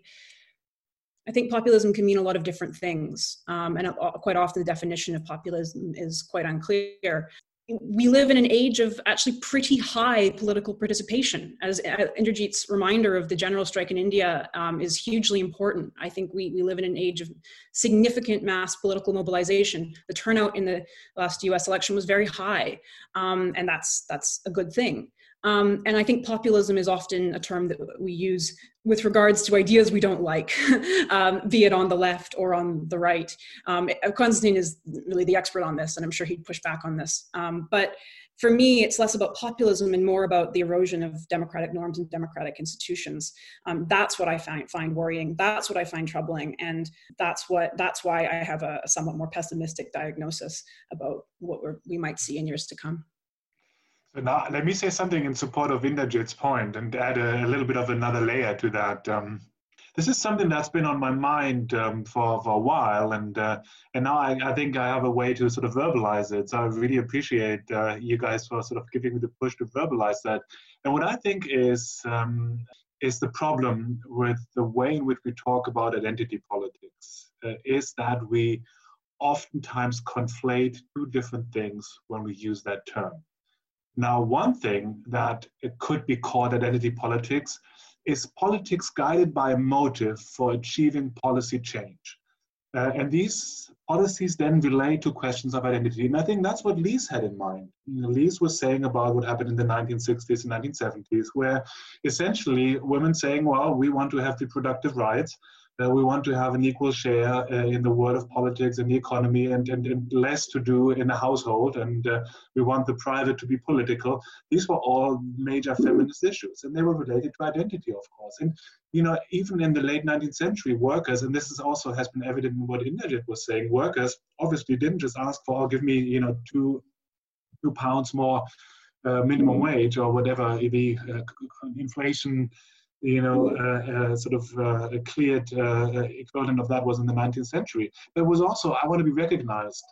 I think populism can mean a lot of different things, um, and quite often the definition of populism is quite unclear we live in an age of actually pretty high political participation. As uh, Inderjeet's reminder of the general strike in India um, is hugely important. I think we, we live in an age of significant mass political mobilization. The turnout in the last US election was very high, um, and that's, that's a good thing. Um, and I think populism is often a term that we use with regards to ideas we don't like, um, be it on the left or on the right. Um, Konstantin is really the expert on this, and I'm sure he'd push back on this. Um, but for me, it's less about populism and more about the erosion of democratic norms and democratic institutions. Um, that's what I find, find worrying. That's what I find troubling, and that's what that's why I have a, a somewhat more pessimistic diagnosis about what we might see in years to come. So now let me say something in support of Inderjeet's point and add a, a, little bit of another layer to that. Um, this is something that's been on my mind um, for, for a while, and uh, and now I, I think I have a way to sort of verbalize it. So I really appreciate uh, you guys for sort of giving me the push to verbalize that. And what I think is um, is the problem with the way in which we talk about identity politics uh, is that we oftentimes conflate two different things when we use that term. Now, one thing that could be called identity politics is politics guided by a motive for achieving policy change. Uh, and these policies then relate to questions of identity. And I think that's what Lise had in mind. You know, Lise was saying about what happened in the 1960s and 1970s, where essentially women saying, well, we want to have reproductive rights, uh, we want to have an equal share uh, in the world of politics and the economy and, and, and less to do in the household and uh, we want the private to be political. These were all major feminist issues and they were related to identity of course. And you know even in the late 19th century workers and this is also has been evident in what Inderjeet was saying workers obviously didn't just ask for oh, give me you know two two pounds more uh, minimum wage or whatever the uh, inflation you know, uh, uh, sort of uh, a cleared equivalent of that was in the 19th century. There was also, I want to be recognized.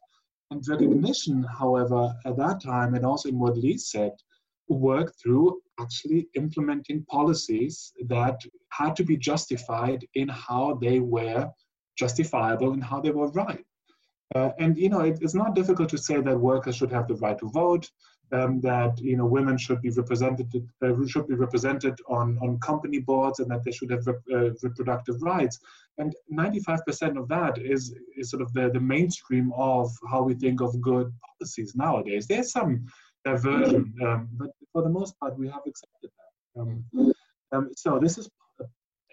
And recognition, however, at that time, and also in what Lise said, worked through actually implementing policies that had to be justified in how they were justifiable and how they were right. Uh, and you know, it, it's not difficult to say that workers should have the right to vote, um, that you know women should be represented uh, should be represented on on company boards and that they should have uh, reproductive rights. And 95% of that is is sort of the the mainstream of how we think of good policies nowadays. There's some diversion um, but for the most part we have accepted that. Um, um so this is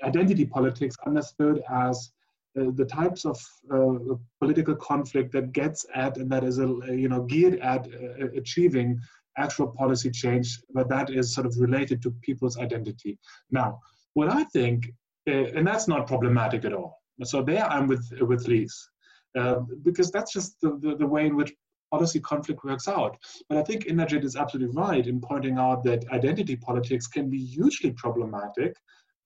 identity politics understood as uh, the types of uh, political conflict that gets at and that is a, you know geared at uh, achieving actual policy change, but that is sort of related to people's identity. Now, what I think, and that's not problematic at all. So there I'm with with Lise, uh, because that's just the, the, the, way in which policy conflict works out. But I think Inderjeet is absolutely right in pointing out that identity politics can be hugely problematic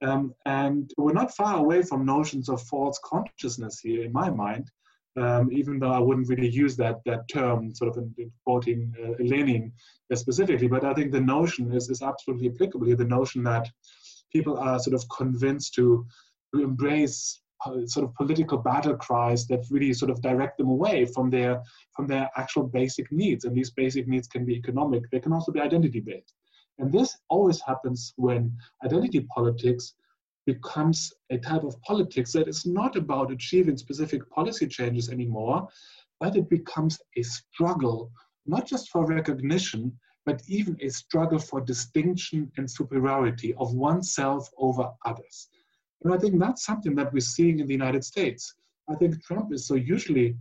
um, and we're not far away from notions of false consciousness here, in my mind, um, even though I wouldn't really use that, that term, sort of in, in quoting uh, Lenin specifically. But I think the notion is, is absolutely applicable here the notion that people are sort of convinced to, to embrace uh, sort of political battle cries that really sort of direct them away from their from their actual basic needs and these basic needs can be economic they can also be identity based and this always happens when identity politics becomes a type of politics that is not about achieving specific policy changes anymore, but it becomes a struggle, not just for recognition, but even a struggle for distinction and superiority of oneself over others. And I think that's something that we're seeing in the United States. I think Trump is so usually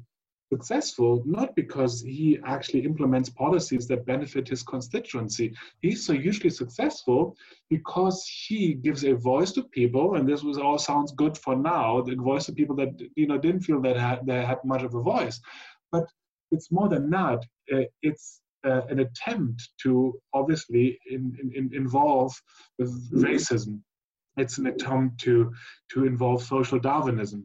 successful not because he actually implements policies that benefit his constituency. He's so usually successful because he gives a voice to people, and this was all sounds good for now, the voice to people that you know didn't feel that had, they had much of a voice. But it's more than that. Uh, it's uh, an attempt to obviously in, in, involve racism. It's an attempt to to involve social Darwinism,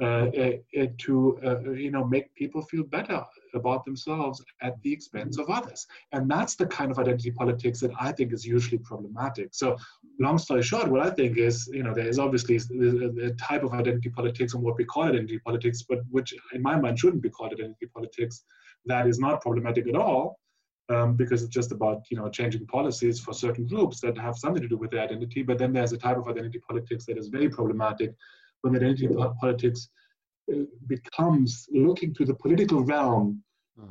to uh, you know make people feel better about themselves at the expense of others. And that's the kind of identity politics that I think is usually problematic. So, long story short, what I think is, you know, there is obviously a type of identity politics and what we call identity politics, but which in my mind shouldn't be called identity politics, that is not problematic at all. Um, because it's just about you know changing policies for certain groups that have something to do with their identity. But then there's a type of identity politics that is very problematic when identity politics becomes looking to the political realm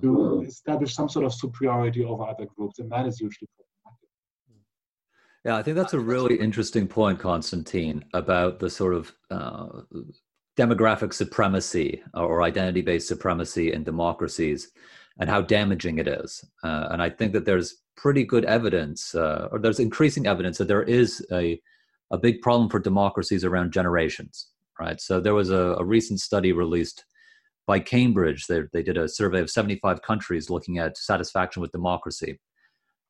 to mm-hmm. establish some sort of superiority over other groups, and that is usually problematic. Yeah, I think that's a really interesting point, Constantine, about the sort of uh, demographic supremacy or identity based supremacy in democracies and how damaging it is. Uh, and I think that there's pretty good evidence, uh, or there's increasing evidence that there is a, a big problem for democracies around generations right? So there was a, a recent study released by Cambridge. They, they did a survey of 75 countries looking at satisfaction with democracy.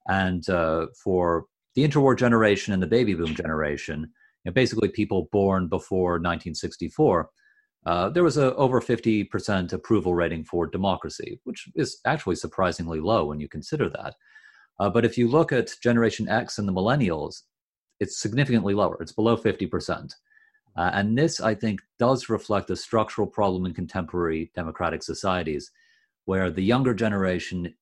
And uh, for the interwar generation and the baby boom generation, you know, basically people born before 1964, uh, there was a over 50% approval rating for democracy, which is actually surprisingly low when you consider that. Uh, but if you look at Generation X and the millennials, it's significantly lower. It's below 50%. Uh, and this, I think, does reflect a structural problem in contemporary democratic societies where the younger generation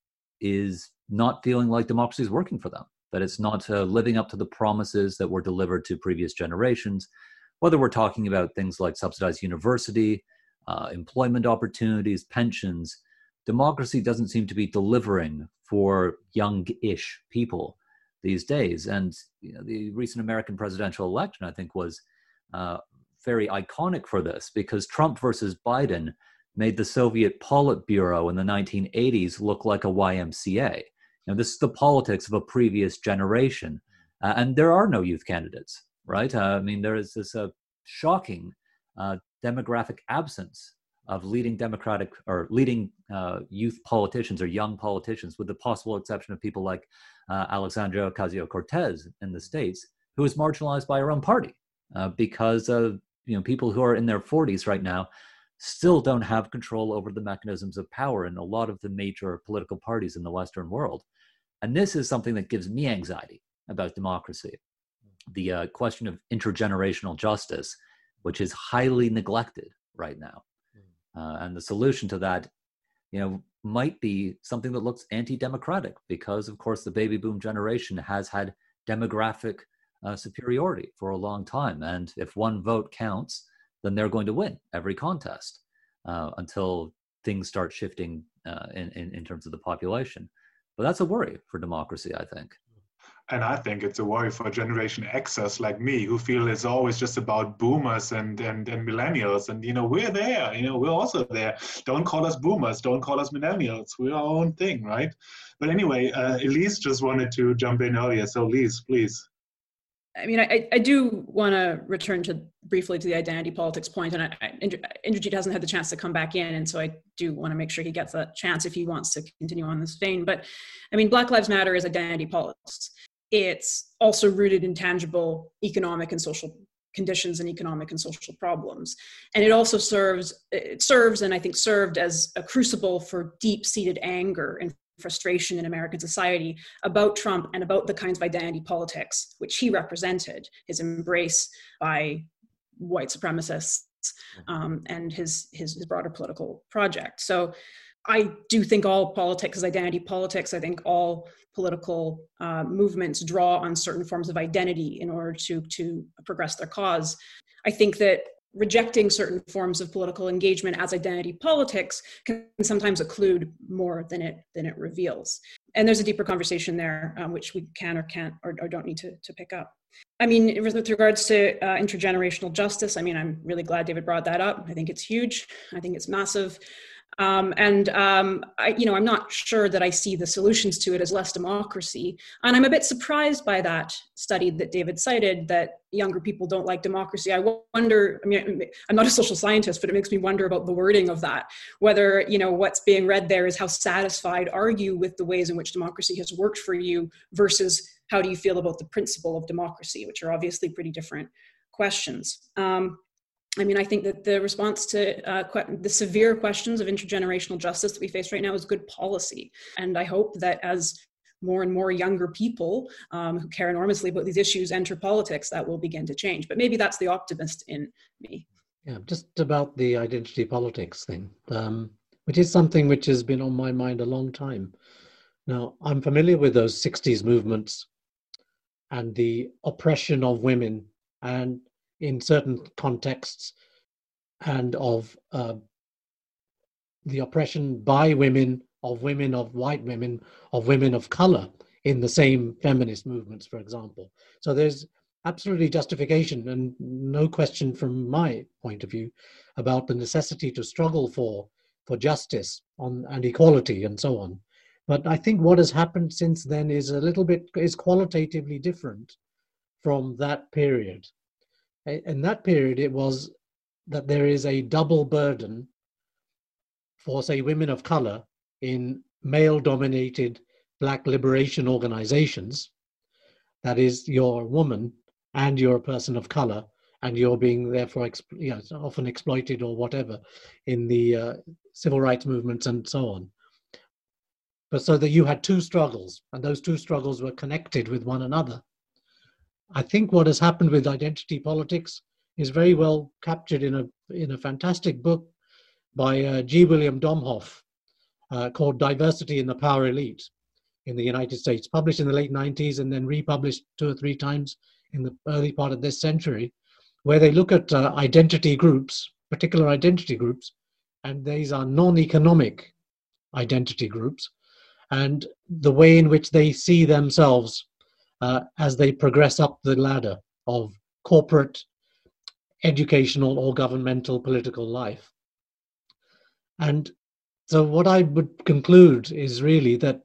is not feeling like democracy is working for them, that it's not uh, living up to the promises that were delivered to previous generations, whether we're talking about things like subsidized university, uh, employment opportunities, pensions. Democracy doesn't seem to be delivering for young ish people these days. And you know, the recent American presidential election, I think, was uh, very iconic for this because Trump versus Biden made the Soviet Politburo in the 1980s look like a YMCA. Now, this is the politics of a previous generation, uh, and there are no youth candidates, right? Uh, I mean, there is this uh, shocking uh, demographic absence of leading democratic or leading youth politicians or young politicians, with the possible exception of people like Alexandria Ocasio Cortez in the states, who is marginalized by her own party uh, because of you know people who are in their 40s right now still don't have control over the mechanisms of power in a lot of the major political parties in the Western world. And this is something that gives me anxiety about democracy. The uh, question of intergenerational justice, which is highly neglected right now. Uh, and the solution to that, you know, might be something that looks anti-democratic because, of course, the baby boom generation has had demographic uh, superiority for a long time. And if one vote counts, then they're going to win every contest uh, until things start shifting uh, in, in, in terms of the population. But that's a worry for democracy, I think. And I think it's a worry for Generation Xers like me, who feel it's always just about boomers and, and, and millennials. And, you know, we're there, you know, we're also there. Don't call us boomers, don't call us millennials. We're our own thing, right? But anyway, uh, Elise just wanted to jump in earlier. So, Elise, please. I mean, I, I do want to return to briefly to the identity politics point, and I, Inderjeet hasn't had the chance to come back in, and so I do want to make sure he gets that chance if he wants to continue on this vein. But I mean, Black Lives Matter is identity politics. It's also rooted in tangible economic and social conditions and economic and social problems, and it also serves it serves and I think served as a crucible for deep-seated anger and frustration in American society about Trump and about the kinds of identity politics which he represented, his embrace by white supremacists um, and his, his, his broader political project. So I do think all politics is identity politics. I think all political uh, movements draw on certain forms of identity in order to to progress their cause. I think that rejecting certain forms of political engagement as identity politics can sometimes occlude more than it than it reveals. And there's a deeper conversation there um, which we can or can't or, or, don't need to, to pick up. I mean with regards to uh, intergenerational justice i mean i'm really glad david brought that up. I think it's huge. I think it's massive Um, and um, I, you know, I'm not sure that I see the solutions to it as less democracy. And I'm a bit surprised by that study that David cited that younger people don't like democracy. I wonder. I mean, I'm not a social scientist, but it makes me wonder about the wording of that. Whether you know what's being read there is how satisfied are you with the ways in which democracy has worked for you versus how do you feel about the principle of democracy, which are obviously pretty different questions. Um, I mean, I think that the response to uh, que- the severe questions of intergenerational justice that we face right now is good policy. And I hope that as more and more younger people um, who care enormously about these issues enter politics, that will begin to change. But maybe that's the optimist in me. Yeah, just about the identity politics thing, um, which is something which has been on my mind a long time. Now, I'm familiar with those 60s movements and the oppression of women and in certain contexts and of uh, the oppression by women of women of white women of women of color in the same feminist movements for example. So there's absolutely justification and no question from my point of view about the necessity to struggle for for justice on and equality and so on. But i think what has happened since then is a little bit is qualitatively different from that period in that period, it was that there is a double burden for, say, women of color in male dominated black liberation organizations. That is, you're a woman and you're a person of color, and you're being therefore you know, often exploited or whatever in the uh, civil rights movements and so on. But so that you had two struggles, and those two struggles were connected with one another. I think what has happened with identity politics is very well captured in a in a fantastic book by uh, G. William Domhoff uh, called "Diversity in the Power Elite" in the United States, published in the late 90s and then republished two or three times in the early part of this century, where they look at uh, identity groups, particular identity groups, and these are non-economic identity groups, and the way in which they see themselves uh, as they progress up the ladder of corporate, educational, or governmental political life. And so, what I would conclude is really that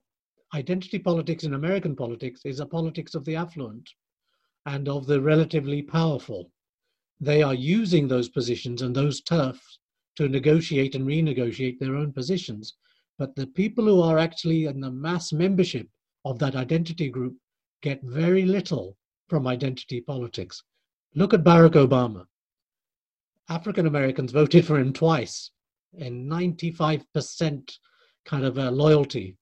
identity politics in American politics is a politics of the affluent and of the relatively powerful. They are using those positions and those turfs to negotiate and renegotiate their own positions. But the people who are actually in the mass membership of that identity group get very little from identity politics. Look at Barack Obama. African Americans voted for him twice in 95% kind of a loyalty.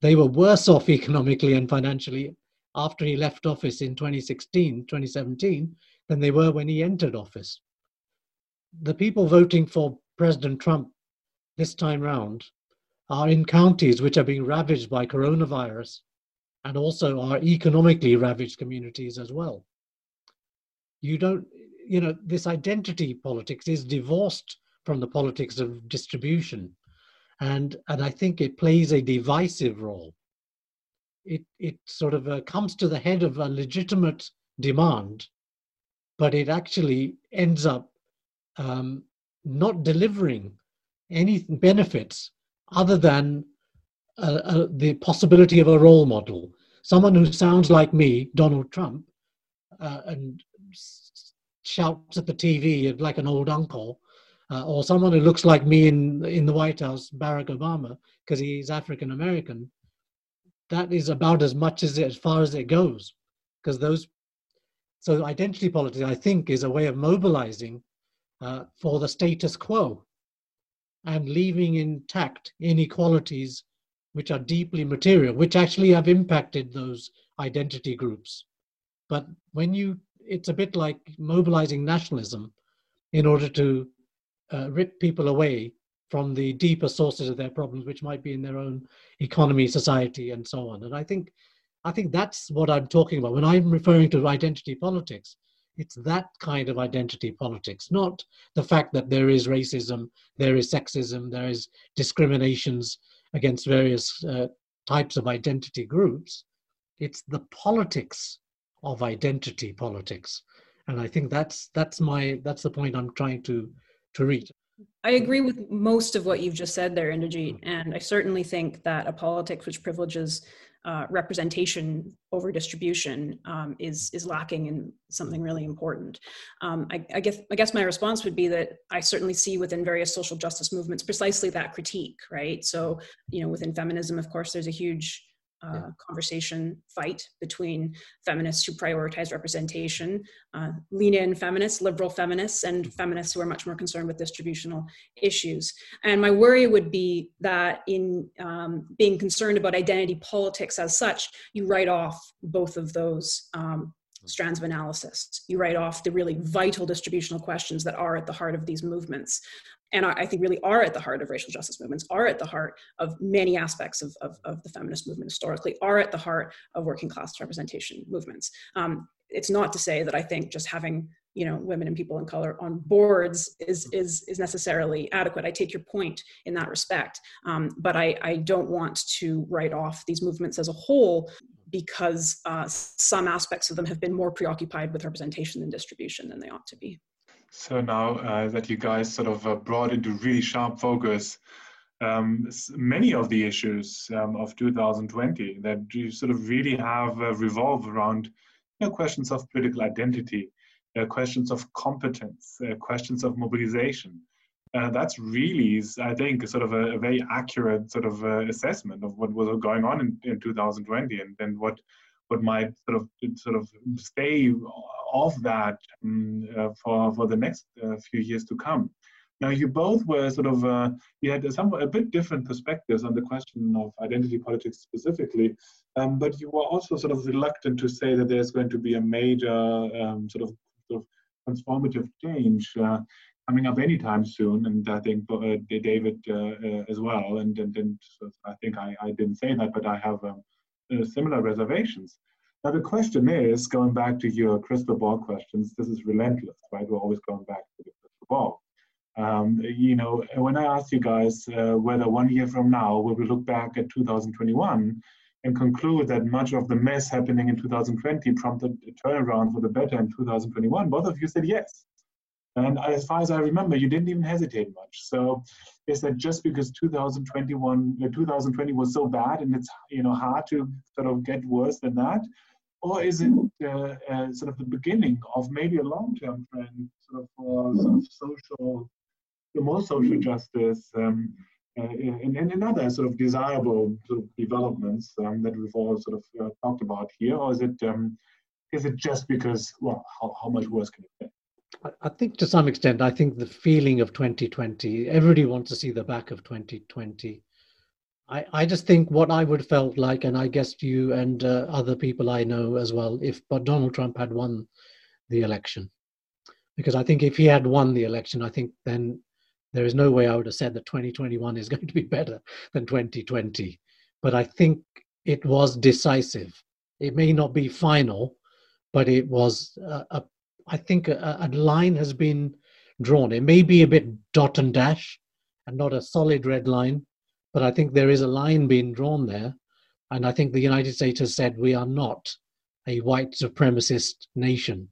They were worse off economically and financially after he left office in 2016, 2017 than they were when he entered office. The people voting for President Trump this time round are in counties which are being ravaged by coronavirus and also our economically ravaged communities as well. You don't, you know, this identity politics is divorced from the politics of distribution. And, and I think it plays a divisive role. It, it sort of uh, comes to the head of a legitimate demand, but it actually ends up um, not delivering any benefits other than the possibility of a role model someone who sounds like me, Donald Trump, uh, and shouts at the TV like an old uncle, uh, or someone who looks like me in in the White House, Barack Obama, because he's African American, that is about as much as it, as far as it goes, because those. So identity politics, I think, is a way of mobilizing uh, for the status quo and leaving intact inequalities which are deeply material, which actually have impacted those identity groups. But when you, it's a bit like mobilizing nationalism in order to uh, rip people away from the deeper sources of their problems, which might be in their own economy, society, and so on. And I think, I think that's what I'm talking about when I'm referring to identity politics. It's that kind of identity politics, not the fact that there is racism, there is sexism, there is discriminations, against various uh, types of identity groups. It's the politics of identity politics, and I think that's that's my that's the point I'm trying to to reach. I agree with most of what you've just said there, Inderjeet, and I certainly think that a politics which privileges uh, representation over distribution um, is is lacking in something really important. Um, I, I, guess I guess my response would be that I certainly see within various social justice movements precisely that critique, right? So you know, within feminism, of course, there's a huge uh, conversation fight between feminists who prioritize representation, uh, lean in feminists, liberal feminists, and feminists who are much more concerned with distributional issues. And my worry would be that in um, being concerned about identity politics as such, you write off both of those um, strands of analysis. You write off the really vital distributional questions that are at the heart of these movements and I think really are at the heart of racial justice movements, are at the heart of many aspects of, of, of the feminist movement historically, are at the heart of working class representation movements. Um, it's not to say that I think just having you know women and people in color on boards is is is necessarily adequate. I take your point in that respect, um, but I, I don't want to write off these movements as a whole because uh, some aspects of them have been more preoccupied with representation than distribution than they ought to be. So now uh, that you guys sort of uh, brought into really sharp focus um, many of the issues um, of 2020 that you sort of really have uh, revolve around you know, questions of political identity, uh, questions of competence, uh, questions of mobilization. Uh, that's really, I think, sort of a, a very accurate sort of assessment of what was going on in, in 2020 and, and what what might sort of sort of stay off that um, uh, for for the next uh, few years to come. Now, you both were sort of uh, you had some a bit different perspectives on the question of identity politics specifically, um, but you were also sort of reluctant to say that there's going to be a major um, sort, of, sort of transformative change uh, coming up anytime soon. And I think uh, David uh, as well. And, and, and so I think I, I didn't say that, but I have um, similar reservations. Now the question is, going back to your crystal ball questions, this is relentless, right? We're always going back to the crystal ball. Um, you know, when I asked you guys uh, whether one year from now will we look back at 2021 and conclude that much of the mess happening in 2020 prompted a turnaround for the better in 2021, both of you said yes. And as far as I remember, you didn't even hesitate much. So is that just because 2021, uh, 2020 was so bad and it's you know hard to sort of get worse than that, or is it uh, uh, sort of the beginning of maybe a long-term trend sort of for sort of social, more social justice um, uh, and, and, other sort of desirable sort of developments um, that we've all sort of uh, talked about here, or is it um, is it just because well, how, how much worse can it get? I think to some extent, I think the feeling of 2020, everybody wants to see the back of 2020. I, I just think what I would have felt like, and I guess you and uh, other people I know as well, if but Donald Trump had won the election, because I think if he had won the election, I think then there is no way I would have said that 2021 is going to be better than 2020. But I think it was decisive. It may not be final, but it was a, a I think a, a line has been drawn. It may be a bit dot and dash, and not a solid red line, but I think there is a line being drawn there. And I think the United States has said we are not a white supremacist nation.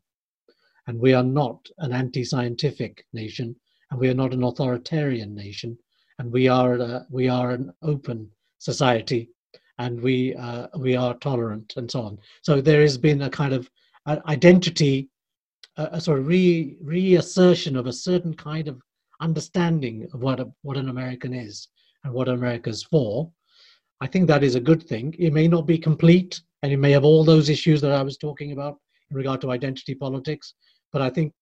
And we are not an anti scientific nation. And we are not an authoritarian nation. And we are, we are an open society. And we, uh, we are tolerant and so on. So there has been a kind of uh, identity, a, sort of re, reassertion of a certain kind of understanding of what, a, what an American is and what America's for. I think that is a good thing. It may not be complete, and it may have all those issues that I was talking about in regard to identity politics, but I think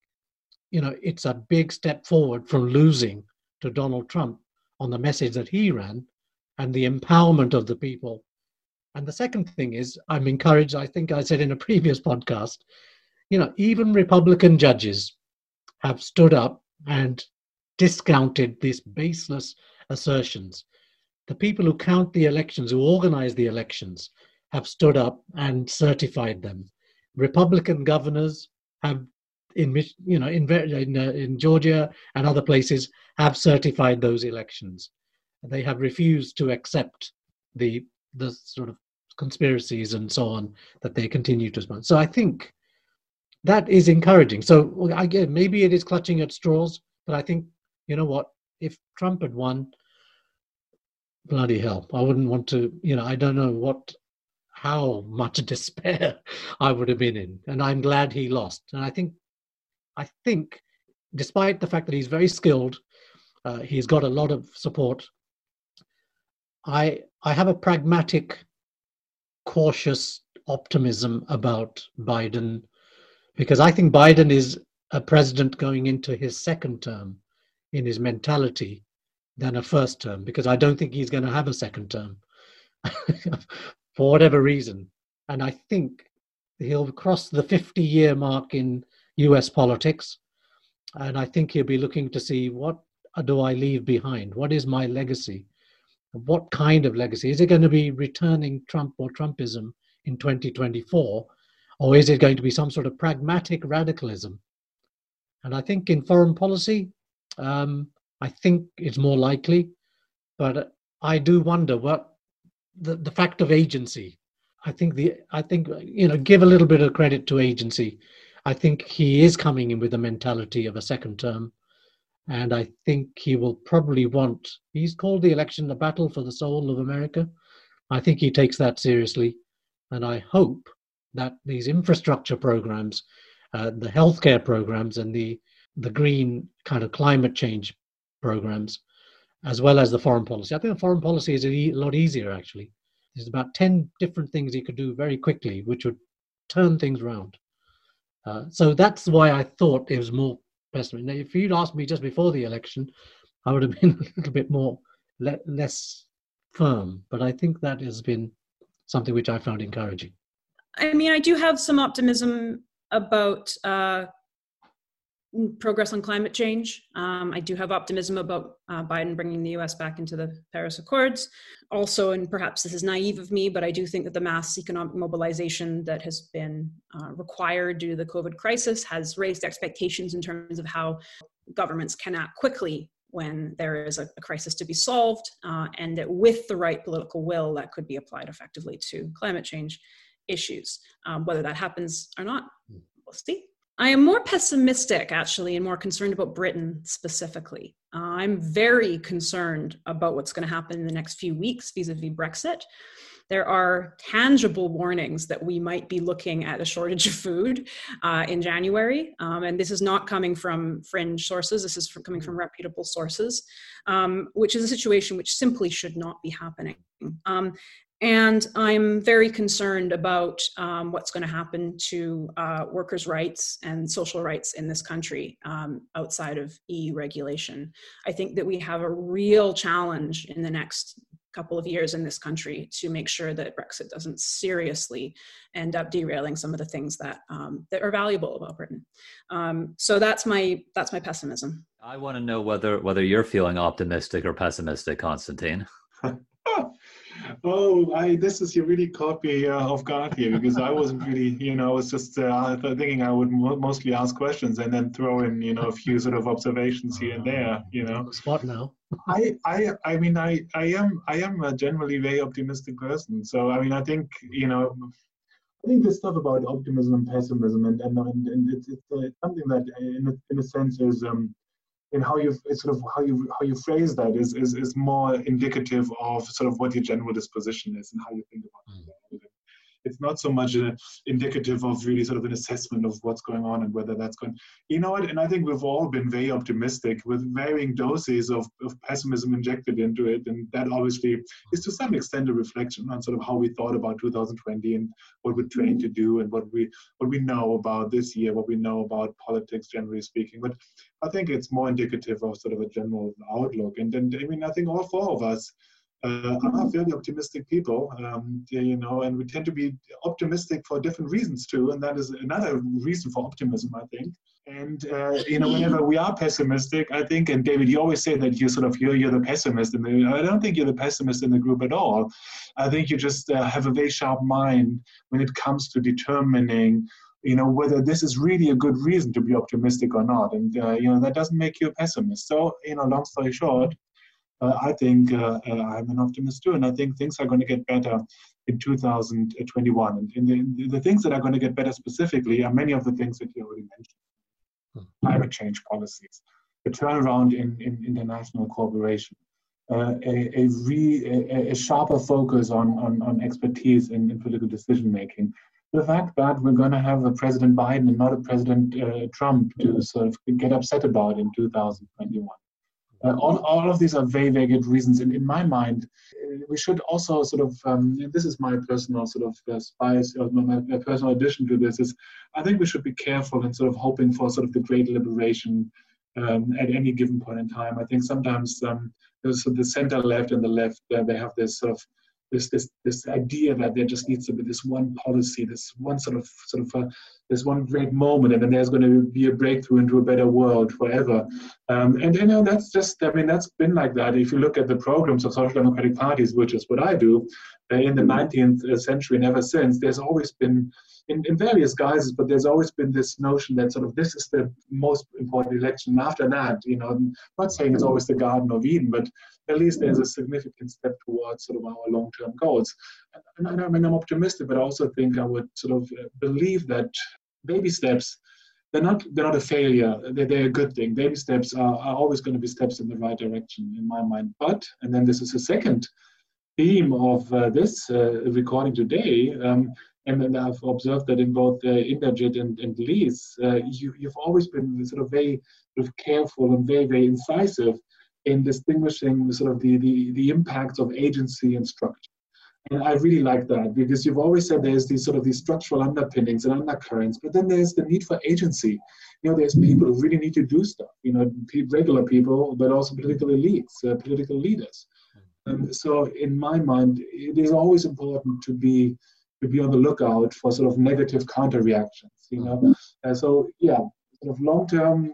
you know it's a big step forward from losing to Donald Trump on the message that he ran and the empowerment of the people. And the second thing is, I'm encouraged, I think I said in a previous podcast, you know, even Republican judges have stood up and discounted these baseless assertions. The people who count the elections, who organize the elections, have stood up and certified them. Republican governors have, in you know, in in, uh, in Georgia and other places, have certified those elections. They have refused to accept the the sort of conspiracies and so on that they continue to sponsor. So I think that is encouraging. So again, maybe it is clutching at straws, but I think you know what? If Trump had won, bloody hell, I wouldn't want to. You know, I don't know what, how much despair I would have been in, and I'm glad he lost. And I think, I think, despite the fact that he's very skilled, uh, he's got a lot of support. I I have a pragmatic, cautious optimism about Biden because I think Biden is a president going into his second term in his mentality than a first term because I don't think he's going to have a second term for whatever reason. And I think he'll cross the 50 year mark in US politics. And I think he'll be looking to see what do I leave behind? What is my legacy? What kind of legacy? Is it going to be returning Trump or Trumpism in 2024? Or is it going to be some sort of pragmatic radicalism? And I think in foreign policy, um, I think it's more likely, but I do wonder what the, the fact of agency. I think the I think you know give a little bit of credit to agency. I think he is coming in with the mentality of a second term, and I think he will probably want. He's called the election a battle for the soul of America. I think he takes that seriously, and I hope that these infrastructure programs, uh, the healthcare programs, and the the green kind of climate change programs, as well as the foreign policy. I think the foreign policy is a lot easier actually. There's about ten different things you could do very quickly, which would turn things around. Uh, so that's why I thought it was more pessimistic. Now, if you'd asked me just before the election, I would have been a little bit more le- less firm. But I think that has been something which I found encouraging. I mean, I do have some optimism about uh, progress on climate change. Um, I do have optimism about uh, Biden bringing the US back into the Paris Accords. Also, and perhaps this is naive of me, but I do think that the mass economic mobilization that has been uh, required due to the COVID crisis has raised expectations in terms of how governments can act quickly when there is a, a crisis to be solved, uh, and that with the right political will, that could be applied effectively to climate change issues. Um, whether that happens or not, hmm. we'll see. I am more pessimistic, actually, and more concerned about Britain specifically. Uh, I'm very concerned about what's going to happen in the next few weeks vis a vis Brexit. There are tangible warnings that we might be looking at a shortage of food uh, in January. Um, and this is not coming from fringe sources, this is from, coming from reputable sources, um, which is a situation which simply should not be happening. Um, and I'm very concerned about um, what's going to happen to uh, workers' rights and social rights in this country um, outside of EU regulation. I think that we have a real challenge in the next couple of years in this country to make sure that Brexit doesn't seriously end up derailing some of the things that um, that are valuable about Britain. Um, so that's my that's my pessimism. I want to know whether whether you're feeling optimistic or pessimistic, Constantine. Oh, I this is you really copy uh, off guard here because I wasn't really, you know, I was just uh, thinking I would mo- mostly ask questions and then throw in, you know, a few sort of observations here and there, you know. Spot now. I, I, I mean, I, I am, I am a generally very optimistic person. So, I mean, I think, you know, I think this stuff about optimism and pessimism, and and, and, and it's, it's, uh, something that, in a, in a sense, is um, and how you sort of how you how you phrase that is, is is more indicative of sort of what your general disposition is and how you think about mm. it it's not so much a, indicative of really sort of an assessment of what's going on and whether that's going you know what and i think we've all been very optimistic with varying doses of, of pessimism injected into it and that obviously is to some extent a reflection on sort of how we thought about 2020 and what we're trained to mm-hmm. do and what we what we know about this year what we know about politics generally speaking. But i think it's more indicative of sort of a general outlook. And then i mean i think all four of us uh, are very optimistic people, um, you know, and we tend to be optimistic for different reasons too, and that is another reason for optimism, I think. And uh, you know, whenever we are pessimistic, I think, and David, you always say that you sort of you're, you're the pessimist, and I don't think you're the pessimist in the group at all. I think you just uh, have a very sharp mind when it comes to determining you know whether this is really a good reason to be optimistic or not and uh, you know that doesn't make you a pessimist so you know long story short I think uh, uh, I'm an optimist too, and I think things are going to get better in 2021. And, and the, the, things that are going to get better specifically are many of the things that you already mentioned. Hmm. Climate change policies, a turnaround in, in international cooperation, uh, a, a, re, a, a, sharper focus on, on, on expertise in, in political decision making. The fact that we're going to have a President Biden and not a President uh, Trump to sort of get upset about in 2021. Uh, all, all of these are very, very good reasons. And in my mind, uh, we should also sort of, um, this is my personal sort of uh, spice, or my, my, personal addition to this, is I think we should be careful in sort of hoping for sort of the great liberation um, at any given point in time. I think sometimes um, the center left and the left, uh, they have this sort of this this this idea that there just needs to be this one policy, this one sort of sort of uh, this one great moment, and then there's going to be a breakthrough into a better world forever. Um, and you know that's just I mean that's been like that. If you look at the programs of social democratic parties, which is what I do, uh, in the 19th century and ever since, there's always been in, in various guises, but there's always been this notion that sort of this is the most important election. After that, you know, I'm not saying it's always the Garden of Eden, but at least there's a significant step towards sort of our long-term goals. And, and I mean, I'm optimistic, but I also think I would sort of believe that baby steps they're not they're not a failure they're, they're a good thing baby steps are, are always going to be steps in the right direction in my mind but and then this is a second theme of uh, this uh, recording today um, and then I've observed that in both uh, Inderjeet and, and Lise, uh, you, you've always been sort of very sort of careful and very, very incisive in distinguishing the, sort of the, the, the impacts of agency and structure. And I really like that because you've always said there's these sort of these structural underpinnings and undercurrents, but then there's the need for agency. You know, there's people who really need to do stuff. You know, regular people, but also political elites, uh, political leaders. Um, so, in my mind, it is always important to be to be on the lookout for sort of negative counter reactions. You know, uh, so yeah, sort of long term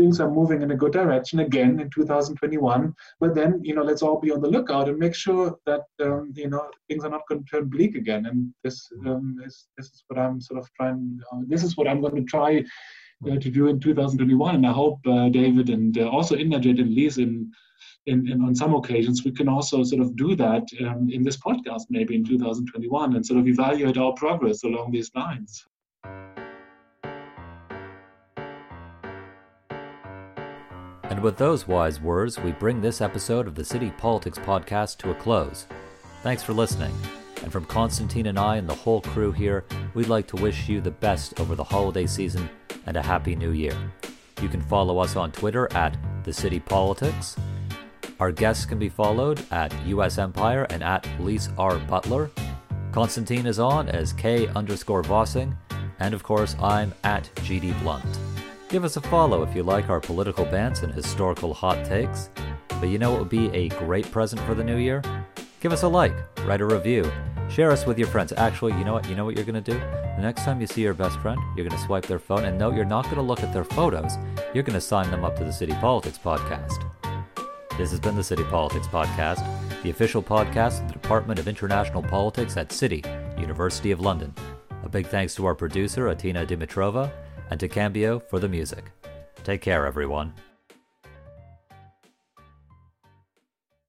things are moving in a good direction again in 2021. But then you know, let's all be on the lookout and make sure that um, you know things are not going to turn bleak again. And this um, is this is what I'm sort of trying. Uh, this is what I'm going to try. Uh, to do in 2021, and I hope uh, David and uh, also Inderjeet and Lise in in, in, on some occasions, we can also sort of do that um, in this podcast, maybe in 2021, and sort of evaluate our progress along these lines. And with those wise words, we bring this episode of the City Politics Podcast to a close. Thanks for listening. And from Constantine and I and the whole crew here, we'd like to wish you the best over the holiday season and a happy new year. You can follow us on Twitter at The City Politics our guests can be followed at US Empire and at Lise R. Butler. Constantine is on as K underscore Vossing, and of course, I'm at GD Blunt. Give us a follow if you like our political bants and historical hot takes. But you know what would be a great present for the new year? Give us a like, write a review, share us with your friends. Actually, you know what? You know what you're gonna do? The next time you see your best friend, you're gonna swipe their phone, and no, you're not gonna look at their photos. You're gonna sign them up to the City Politics podcast. This has been the City Politics Podcast, the official podcast of the Department of International Politics at City, University of London. A big thanks to our producer, Atina Dimitrova, and to Cambio for the music. Take care, everyone.